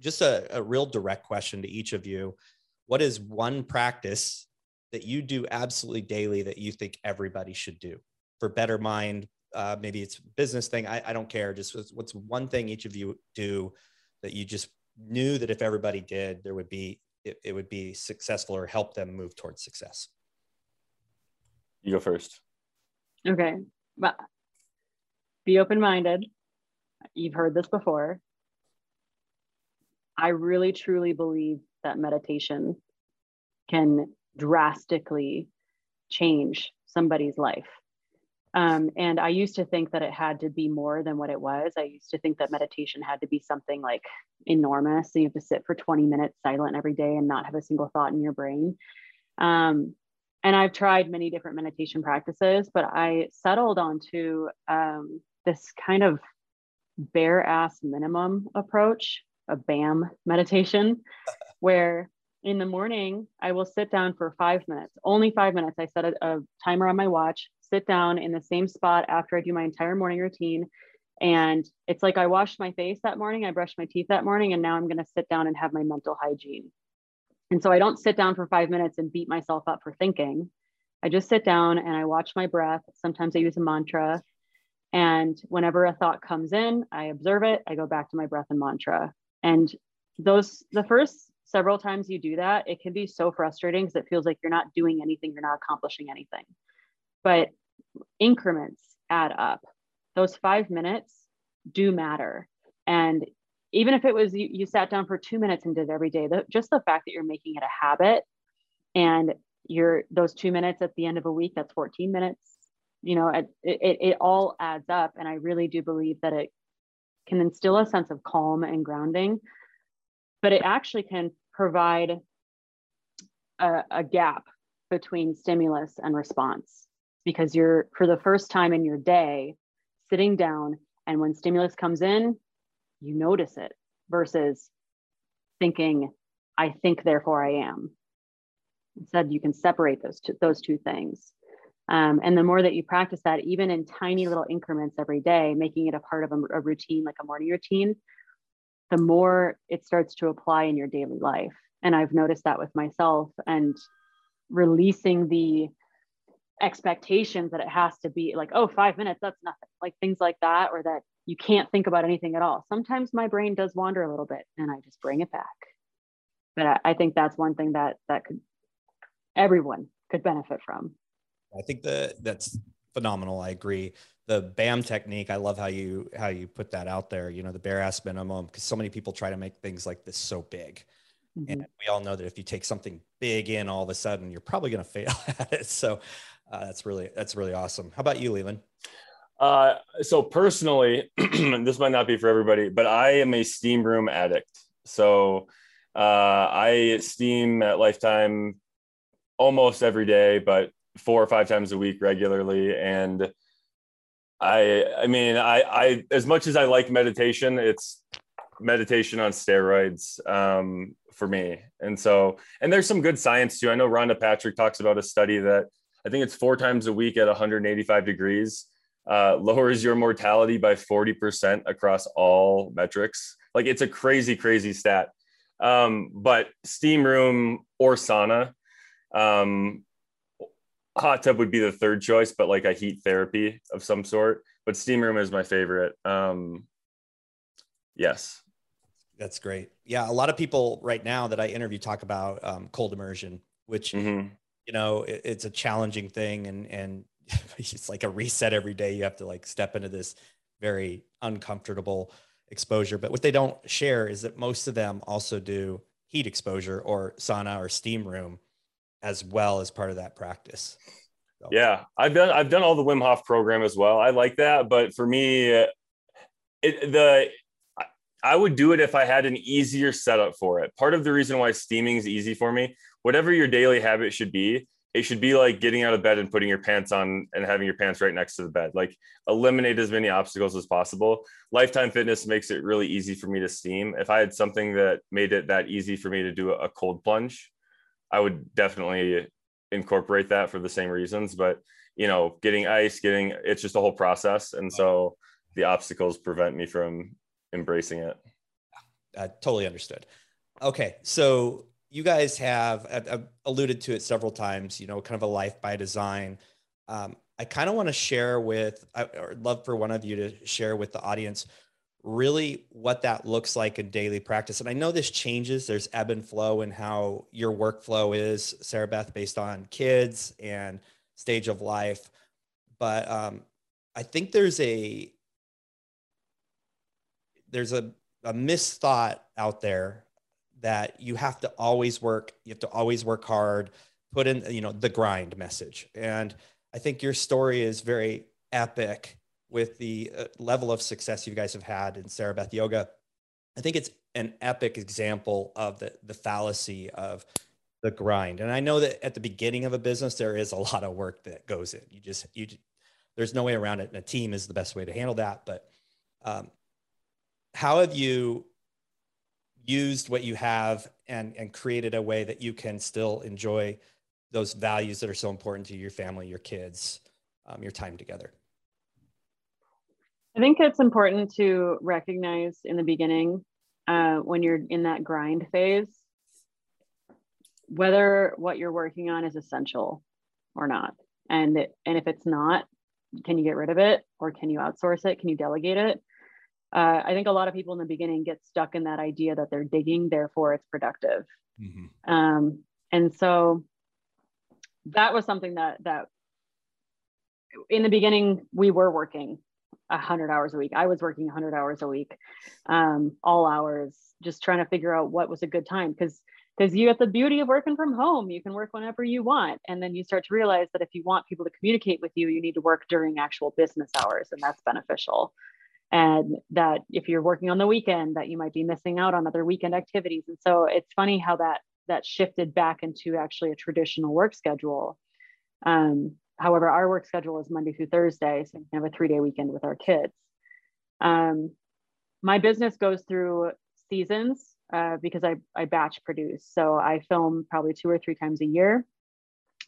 just a, a real direct question to each of you what is one practice that you do absolutely daily that you think everybody should do for better mind uh, maybe it's a business thing. I, I don't care. Just what's one thing each of you do that you just knew that if everybody did, there would be it, it would be successful or help them move towards success. You go first. Okay, but be open minded. You've heard this before. I really truly believe that meditation can drastically change somebody's life. Um, and I used to think that it had to be more than what it was. I used to think that meditation had to be something like enormous. So you have to sit for 20 minutes silent every day and not have a single thought in your brain. Um, and I've tried many different meditation practices, but I settled onto um, this kind of bare ass minimum approach, a BAM meditation, where in the morning I will sit down for five minutes, only five minutes. I set a, a timer on my watch, sit down in the same spot after I do my entire morning routine. And it's like I washed my face that morning, I brushed my teeth that morning, and now I'm going to sit down and have my mental hygiene. And so I don't sit down for five minutes and beat myself up for thinking. I just sit down and I watch my breath. Sometimes I use a mantra. And whenever a thought comes in, I observe it, I go back to my breath and mantra. And those, the first several times you do that, it can be so frustrating because it feels like you're not doing anything, you're not accomplishing anything. But increments add up. Those five minutes do matter. And even if it was you, you sat down for two minutes and did every day, the, just the fact that you're making it a habit and you're those two minutes at the end of a week, that's 14 minutes, you know, it, it, it all adds up. And I really do believe that it can instill a sense of calm and grounding, but it actually can provide a, a gap between stimulus and response because you're for the first time in your day sitting down and when stimulus comes in you notice it versus thinking i think therefore i am. Instead you can separate those two, those two things. Um, and the more that you practice that even in tiny little increments every day making it a part of a, a routine like a morning routine the more it starts to apply in your daily life. And i've noticed that with myself and releasing the expectations that it has to be like, oh, five minutes, that's nothing, like things like that, or that you can't think about anything at all. Sometimes my brain does wander a little bit and I just bring it back. But I, I think that's one thing that that could everyone could benefit from. I think that that's phenomenal. I agree. The BAM technique, I love how you how you put that out there. You know, the bare ass minimum, because so many people try to make things like this so big. Mm-hmm. And we all know that if you take something big in all of a sudden, you're probably going to fail at it. So uh, that's really, that's really awesome. How about you, Leland? Uh, so personally, this might not be for everybody, but I am a steam room addict. So uh, I steam at Lifetime almost every day, but four or five times a week regularly. And I, I mean, I, I, as much as I like meditation, it's meditation on steroids um, for me. And so, and there's some good science too. I know Rhonda Patrick talks about a study that I think it's four times a week at 185 degrees uh, lowers your mortality by 40% across all metrics. Like it's a crazy, crazy stat. Um, but steam room or sauna, um, hot tub would be the third choice, but like a heat therapy of some sort. But steam room is my favorite. Um, yes. That's great. Yeah, a lot of people right now that I interview talk about um, cold immersion, which mm-hmm. You know it, it's a challenging thing, and and it's like a reset every day. You have to like step into this very uncomfortable exposure. But what they don't share is that most of them also do heat exposure or sauna or steam room as well as part of that practice. So. Yeah, I've done I've done all the Wim Hof program as well. I like that, but for me, uh, it the I would do it if I had an easier setup for it. Part of the reason why steaming is easy for me, whatever your daily habit should be, it should be like getting out of bed and putting your pants on and having your pants right next to the bed. Like eliminate as many obstacles as possible. Lifetime Fitness makes it really easy for me to steam. If I had something that made it that easy for me to do a cold plunge, I would definitely incorporate that for the same reasons. But you know, getting ice, getting it's just a whole process, and so the obstacles prevent me from embracing it. I totally understood. Okay, so you guys have I've alluded to it several times, you know, kind of a life by design. Um, I kind of want to share with, I love for one of you to share with the audience really what that looks like in daily practice. And I know this changes, there's ebb and flow in how your workflow is, Sarah Beth, based on kids and stage of life. But um, I think there's a, there's a, a misthought out there that you have to always work you have to always work hard put in you know the grind message. And i think your story is very epic with the uh, level of success you guys have had in sarah beth yoga. I think it's an epic example of the the fallacy of the grind. And i know that at the beginning of a business there is a lot of work that goes in. You just you there's no way around it and a team is the best way to handle that. But um, how have you used what you have and and created a way that you can still enjoy those values that are so important to your family your kids um, your time together. I think it's important to recognize in the beginning uh, when you're in that grind phase whether what you're working on is essential or not. And and if it's not can you get rid of it or can you outsource it? Can you delegate it uh, I think a lot of people in the beginning get stuck in that idea that they're digging, therefore it's productive. Mm-hmm. Um, and so that was something that that in the beginning we were working 100 hours a week. I was working 100 hours a week, um, all hours, just trying to figure out what was a good time because because you have the beauty of working from home you can work whenever you want and then you start to realize that if you want people to communicate with you you need to work during actual business hours and that's beneficial and that if you're working on the weekend that you might be missing out on other weekend activities. And so it's funny how that that shifted back into actually a traditional work schedule. Um, however our work schedule is monday through thursday so we can have a three day weekend with our kids. Um, my business goes through seasons uh, because I, I batch produce. So i film probably two or three times a year.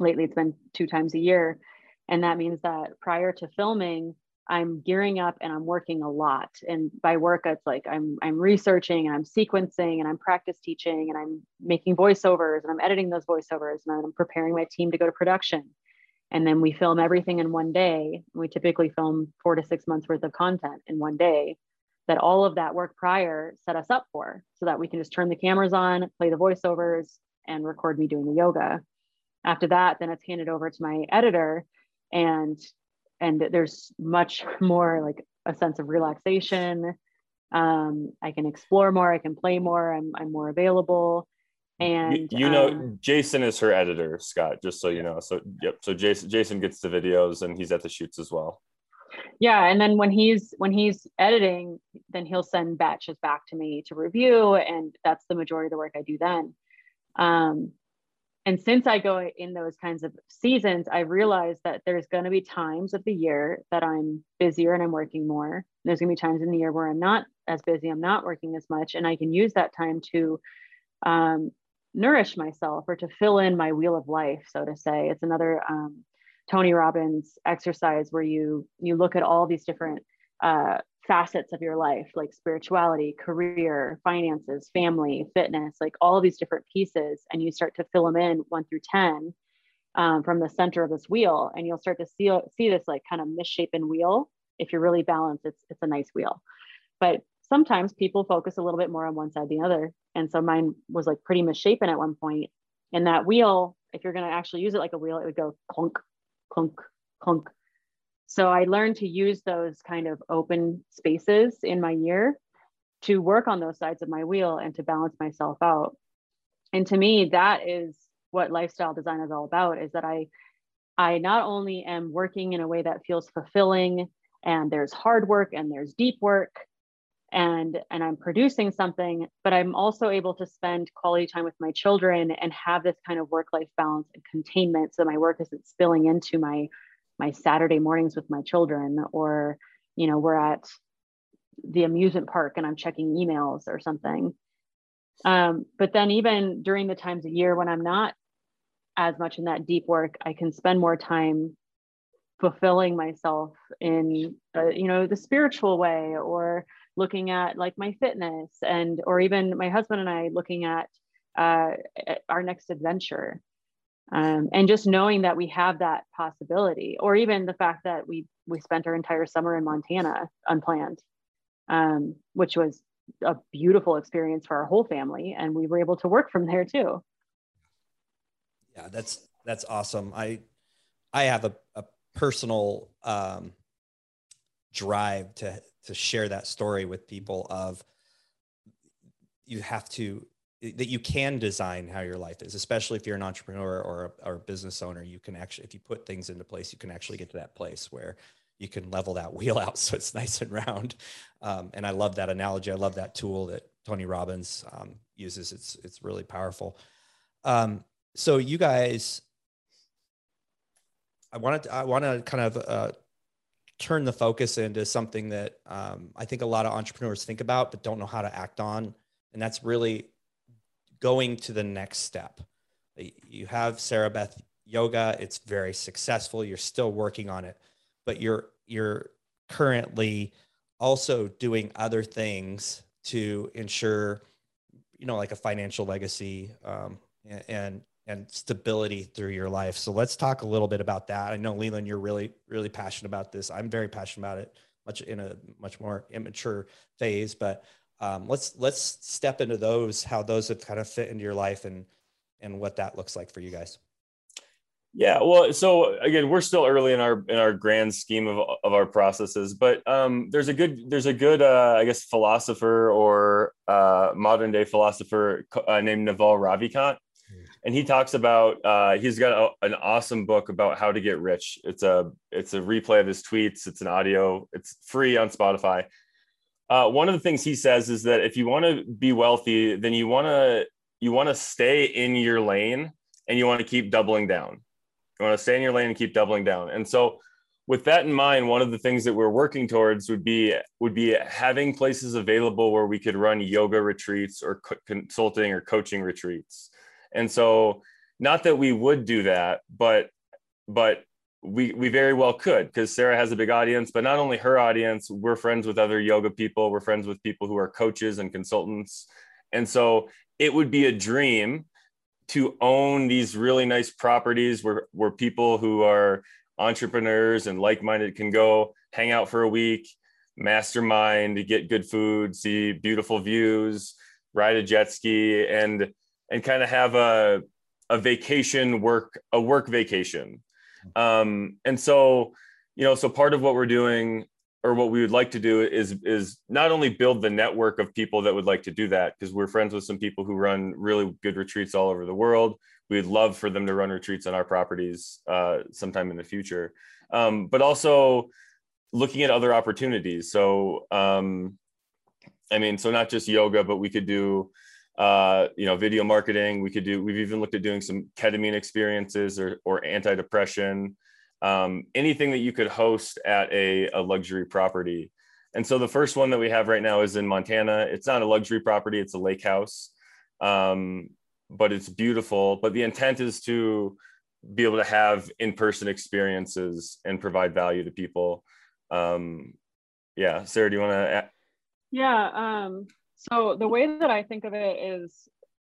Lately it's been two times a year. And that means that prior to filming I'm gearing up and I'm working a lot. And by work, it's like I'm I'm researching and I'm sequencing and I'm practice teaching and I'm making voiceovers and I'm editing those voiceovers and I'm preparing my team to go to production. And then we film everything in one day. We typically film four to six months worth of content in one day. That all of that work prior set us up for, so that we can just turn the cameras on, play the voiceovers, and record me doing the yoga. After that, then it's handed over to my editor, and and there's much more like a sense of relaxation um, i can explore more i can play more i'm, I'm more available And you, you know, um, Jason is her editor, Scott. Just so you know. So yep. So Jason Jason gets the videos and he's at the shoots as well. yeah and then when he's when he's editing then he'll send batches back to me to review and that's the majority of the work i do then um, and since i go in those kinds of seasons i realize that there's going to be times of the year that i'm busier and i'm working more. There's going to be times in the year where i'm not as busy i'm not working as much and i can use that time to um, nourish myself or to fill in my wheel of life so to say. It's another um, Tony Robbins exercise where you you look at all these different uh, facets of your life, like spirituality, career, finances, family, fitness, like all these different pieces, and you start to fill them in one through ten um, from the center of this wheel, and you'll start to see see this like kind of misshapen wheel. If you're really balanced, it's it's a nice wheel, but sometimes people focus a little bit more on one side than the other, and so mine was like pretty misshapen at one point. And that wheel, if you're going to actually use it like a wheel, it would go clunk, clunk, clunk. So I learned to use those kind of open spaces in my year to work on those sides of my wheel and to balance myself out. And to me, that is what lifestyle design is all about is that I I not only am working in a way that feels fulfilling and there's hard work and there's deep work and and I'm producing something, but I'm also able to spend quality time with my children and have this kind of work-life balance and containment so my work isn't spilling into my my Saturday mornings with my children or you know we're at the amusement park and I'm checking emails or something. Um, but then even during the times of year when I'm not as much in that deep work, I can spend more time fulfilling myself in uh, you know the spiritual way or looking at like my fitness and or even my husband and i looking at uh, our next adventure um, and just knowing that we have that possibility or even the fact that we we spent our entire summer in montana unplanned um, which was a beautiful experience for our whole family and we were able to work from there too. Yeah that's that's awesome. I i have a, a personal um, drive to to share that story with people of you have to that you can design how your life is especially if you're an entrepreneur or a, or a business owner you can actually if you put things into place you can actually get to that place where you can level that wheel out so it's nice and round. Um, and i love that analogy. I love that tool that tony robbins um, uses. It's it's really powerful. Um, so you guys i wanted to, i want to kind of uh, turn the focus into something that um, I think a lot of entrepreneurs think about but don't know how to act on, and that's really going to the next step. You have Sarah Beth Yoga; it's very successful. You're still working on it, but you're you're currently also doing other things to ensure, you know, like a financial legacy um, and, and and stability through your life. So let's talk a little bit about that. I know Leland, you're really, really passionate about this. I'm very passionate about it, much in a much more immature phase. But um, let's let's step into those, how those have kind of fit into your life, and and what that looks like for you guys. Yeah, well, so again, we're still early in our in our grand scheme of, of our processes, but um, there's a good there's a good uh, I guess philosopher or uh, modern day philosopher uh, named Naval Ravikant and he talks about uh, he's got a, an awesome book about how to get rich. It's a it's a replay of his tweets. It's an audio. It's free on Spotify. Uh, one of the things he says is that if you want to be wealthy, then you want to you want to stay in your lane and you want to keep doubling down. You want to stay in your lane and keep doubling down. And so, with that in mind, one of the things that we're working towards would be would be having places available where we could run yoga retreats or co- consulting or coaching retreats and so, not that we would do that, but but we we very well could because Sarah has a big audience. But not only her audience, we're friends with other yoga people. We're friends with people who are coaches and consultants. And so, it would be a dream to own these really nice properties where where people who are entrepreneurs and like-minded can go hang out for a week mastermind get good food see beautiful views ride a jet ski and and kind of have a a vacation work a work vacation um, and so you know so part of what we're doing or what we would like to do is is not only build the network of people that would like to do that because we're friends with some people who run really good retreats all over the world. We'd love for them to run retreats on our properties uh, sometime in the future. Um, but also looking at other opportunities. So um, i mean so not just yoga but we could do uh, you know video marketing we could do we've even looked at doing some ketamine experiences or, or antidepressant um, anything that you could host at a, a luxury property. And so the first one that we have right now is in Montana. It's not a luxury property, it's a lake house, um, but it's beautiful. But the intent is to be able to have in person experiences and provide value to people. Um, yeah, Sarah, do you want to? Yeah. Um, so the way that I think of it is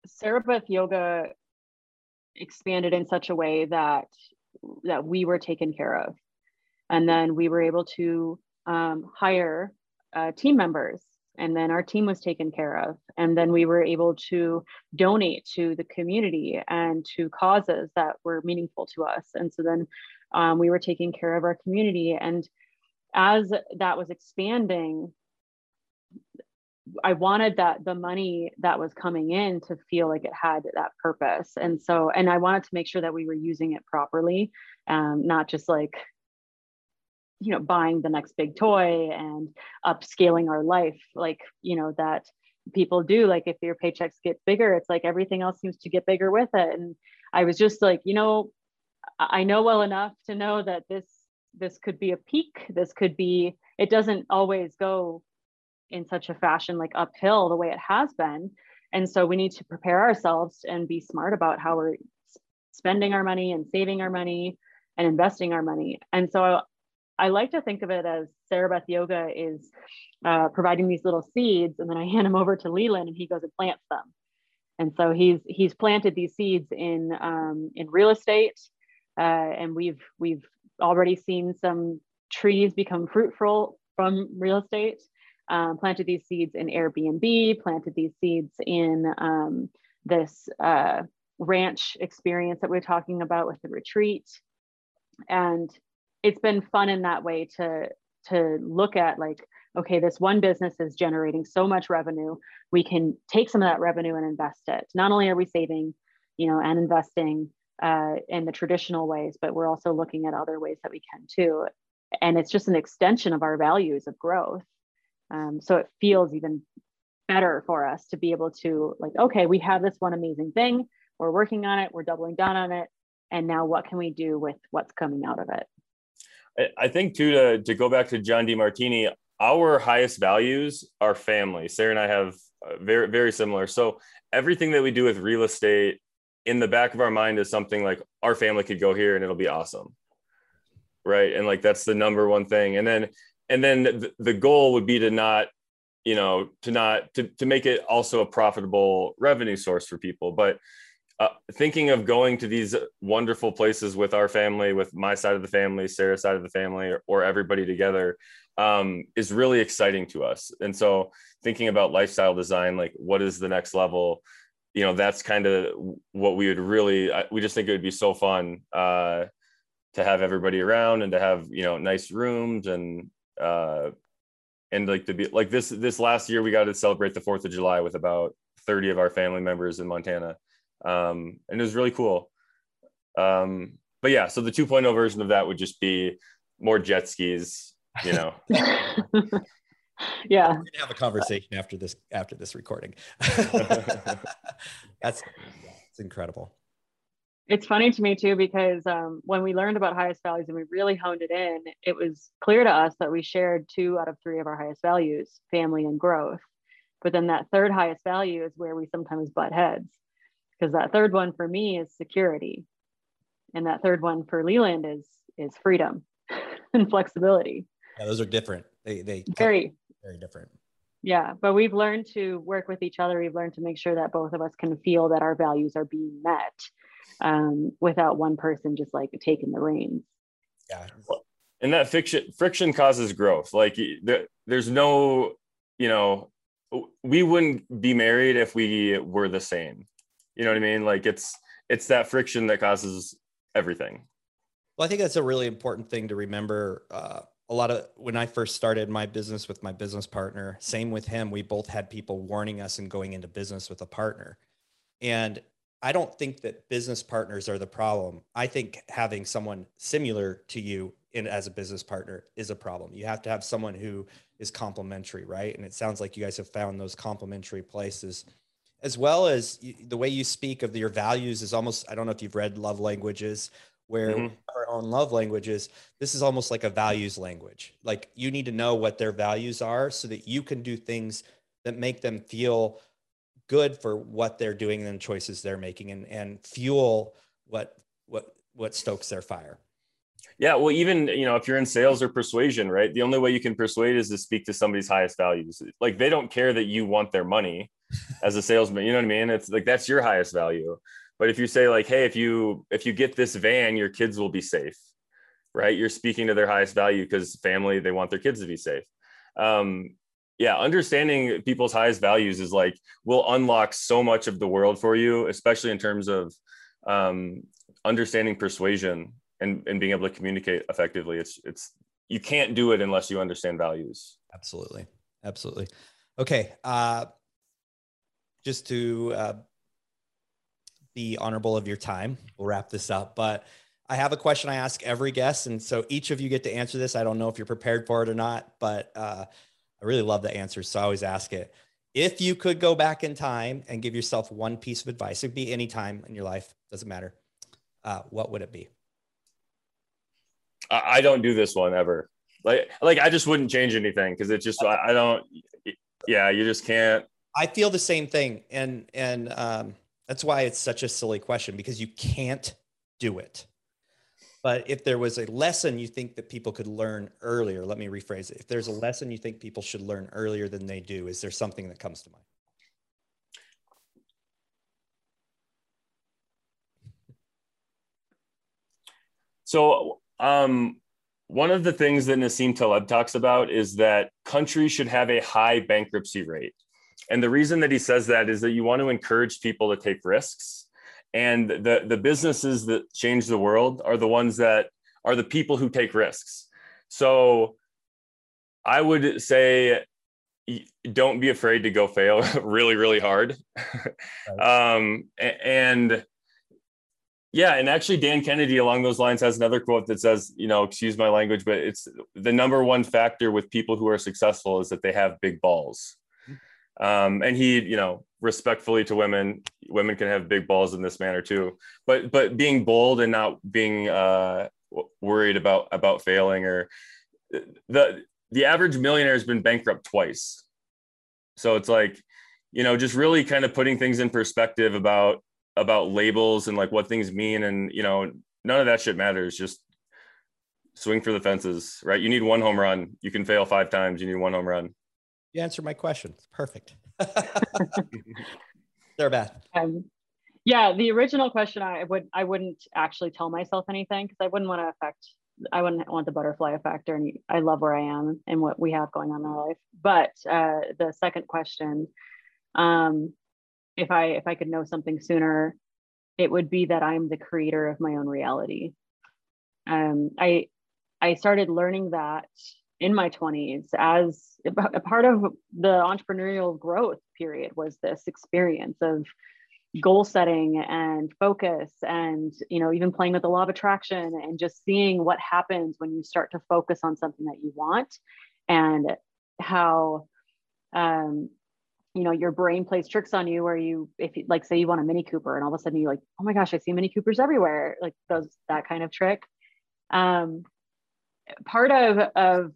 Sarah Beth Yoga expanded in such a way that that we were taken care of. And then we were able to um, hire uh, team members and then our team was taken care of. And then we were able to donate to the community and to causes that were meaningful to us. And so then um, we were taking care of our community. And as that was expanding I wanted that the money that was coming in to feel like it had that purpose. And so, and I wanted to make sure that we were using it properly, um, not just like, you know, buying the next big toy and upscaling our life, like, you know, that people do. Like, if your paychecks get bigger, it's like everything else seems to get bigger with it. And I was just like, you know, I know well enough to know that this this could be a peak. This could be. It doesn't always go in such a fashion like uphill the way it has been. And so we need to prepare ourselves and be smart about how we're spending our money and saving our money and investing our money. And so i like to think of it as Sarah Beth yoga is uh, providing these little seeds and then i hand them over to leland and he goes and plants them. And so he's he's planted these seeds in um, in real estate uh, and we've we've already seen some trees become fruitful from real estate um, planted these seeds in Airbnb, planted these seeds in um, this uh, ranch experience that we're talking about with the retreat. And it's been fun in that way to, to look at like, okay, this one business is generating so much revenue. We can take some of that revenue and invest it. Not only are we saving, you know, and investing uh, in the traditional ways, but we're also looking at other ways that we can too. And it's just an extension of our values of growth. Um, so it feels even better for us to be able to like, okay, we have this one amazing thing. We're working on it. We're doubling down on it. And now what can we do with what's coming out of it? I think too, to, to go back to John Demartini, our highest values are family. Sarah and I have very, very similar. So everything that we do with real estate in the back of our mind is something like our family could go here and it'll be awesome. Right. And like, that's the number one thing. And then and then the, the goal would be to not you know to not to, to make it also a profitable revenue source for people. But uh, thinking of going to these wonderful places with our family with my side of the family sarah's side of the family or, or everybody together um, is really exciting to us. And so thinking about lifestyle design like what is the next level? You know that's kind of what we would really we just think it would be so fun uh, to have everybody around and to have you know nice rooms and uh, and like to be like this this last year we got to celebrate the Fourth of July with about 30 of our family members in Montana, um, and it was really cool. Um, but yeah, so the 2.0 version of that would just be more jet skis, you know. yeah, we're gonna have a conversation after this after this recording. That's it's incredible it's funny to me too because um, when we learned about highest values and we really honed it in it was clear to us that we shared two out of three of our highest values family and growth. But then that third highest value is where we sometimes butt heads because that third one for me is security and that third one for leland is is freedom and flexibility. Yeah those are different. They they very. very different. Yeah but we've learned to work with each other. We've learned to make sure that both of us can feel that our values are being met um, without one person just like taking the reins. Yeah. And that fiction friction causes growth. Like there, there's no, you know, we wouldn't be married if we were the same. You know what I mean? Like it's it's that friction that causes everything. Well, I think that's a really important thing to remember. Uh, a lot of when I first started my business with my business partner, same with him, we both had people warning us and going into business with a partner. And I don't think that business partners are the problem. I think having someone similar to you in as a business partner is a problem. You have to have someone who is complementary, right? And it sounds like you guys have found those complementary places as well as the way you speak of your values is almost i don't know if you've read love languages where mm-hmm. our own love languages this is almost like a values language like you need to know what their values are so that you can do things that make them feel good for what they're doing and the choices they're making and and fuel what what what stokes their fire yeah well even you know if you're in sales or persuasion right the only way you can persuade is to speak to somebody's highest values like they don't care that you want their money as a salesman. You know what I mean? It's like that's your highest value. But if you say like, hey, if you if you get this van, your kids will be safe, right? You're speaking to their highest value because family they want their kids to be safe. Um, yeah, understanding people's highest values is like will unlock so much of the world for you, especially in terms of um, understanding persuasion and, and being able to communicate effectively. It's it's you can't do it unless you understand values. Absolutely, absolutely. Okay, uh, just to uh, be honorable of your time, we'll wrap this up. But I have a question I ask every guest. And so each of you get to answer this. I don't know if you're prepared for it or not, but uh, I really love the answers. So I always ask it. If you could go back in time and give yourself one piece of advice, it would be any time in your life, doesn't matter. Uh, what would it be? I don't do this one ever. Like, like I just wouldn't change anything because it just, I, I don't, yeah, you just can't I feel the same thing, and and um, that's why it's such a silly question because you can't do it. But if there was a lesson you think that people could learn earlier, let me rephrase it. If there's a lesson you think people should learn earlier than they do, is there something that comes to mind? So, um, one of the things that Nassim Taleb talks about is that countries should have a high bankruptcy rate. And the reason that he says that is that you want to encourage people to take risks. And the, the businesses that change the world are the ones that are the people who take risks. So I would say don't be afraid to go fail really, really hard. Right. um, and yeah, and actually, Dan Kennedy along those lines has another quote that says, you know, excuse my language, but it's the number one factor with people who are successful is that they have big balls. Um, and he, you know, respectfully to women, women can have big balls in this manner too. But but being bold and not being uh, worried about about failing or the the average millionaire has been bankrupt twice. So it's like, you know, just really kind of putting things in perspective about about labels and like what things mean, and you know, none of that shit matters. Just swing for the fences, right? You need one home run. You can fail five times. You need one home run. You answered my question. It's perfect. Sarah Beth. Um, yeah, the original question I would I wouldn't actually tell myself anything because I wouldn't want to affect I wouldn't want the butterfly effect or any, I love where I am and what we have going on in our life. But uh, the second question, um, if I if I could know something sooner, it would be that I'm the creator of my own reality. Um, I I started learning that in my 20s as a part of the entrepreneurial growth period was this experience of goal setting and focus and you know even playing with the law of attraction and just seeing what happens when you start to focus on something that you want and how um you know your brain plays tricks on you where you if you like say you want a mini cooper and all of a sudden you're like oh my gosh i see mini coopers everywhere like those that kind of trick. Um part of of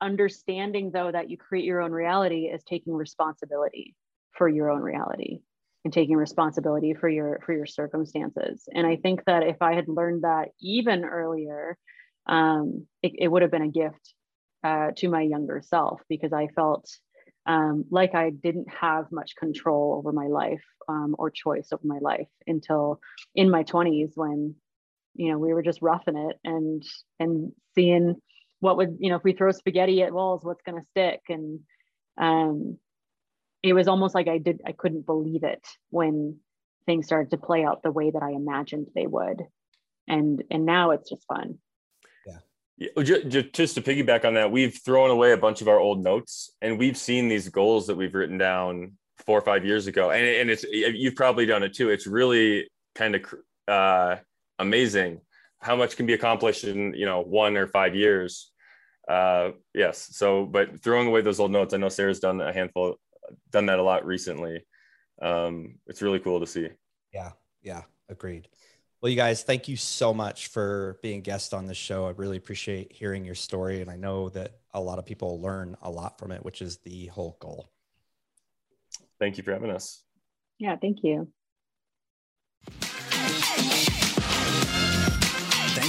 understanding though that you create your own reality is taking responsibility for your own reality and taking responsibility for your for your circumstances. And i think that if i had learned that even earlier um, it, it would have been a gift uh, to my younger self because i felt um, like i didn't have much control over my life um, or choice over my life until in my 20s when you know we were just roughing it and and seeing what would you know if we throw spaghetti at walls what's going to stick and um it was almost like i did i couldn't believe it when things started to play out the way that i imagined they would and and now it's just fun yeah just just to piggyback on that, we've thrown away a bunch of our old notes and we've seen these goals that we've written down four or five years ago. And, and it's, you've probably done it too. It's really kind of uh, amazing how much can be accomplished in, you know, one or five years. Uh, yes. So, but throwing away those old notes, I know Sarah's done a handful, done that a lot recently. Um, it's really cool to see. Yeah. Yeah. Agreed. Well, you guys, thank you so much for being guests on this show. I really appreciate hearing your story. And I know that a lot of people learn a lot from it, which is the whole goal. Thank you for having us. Yeah, thank you.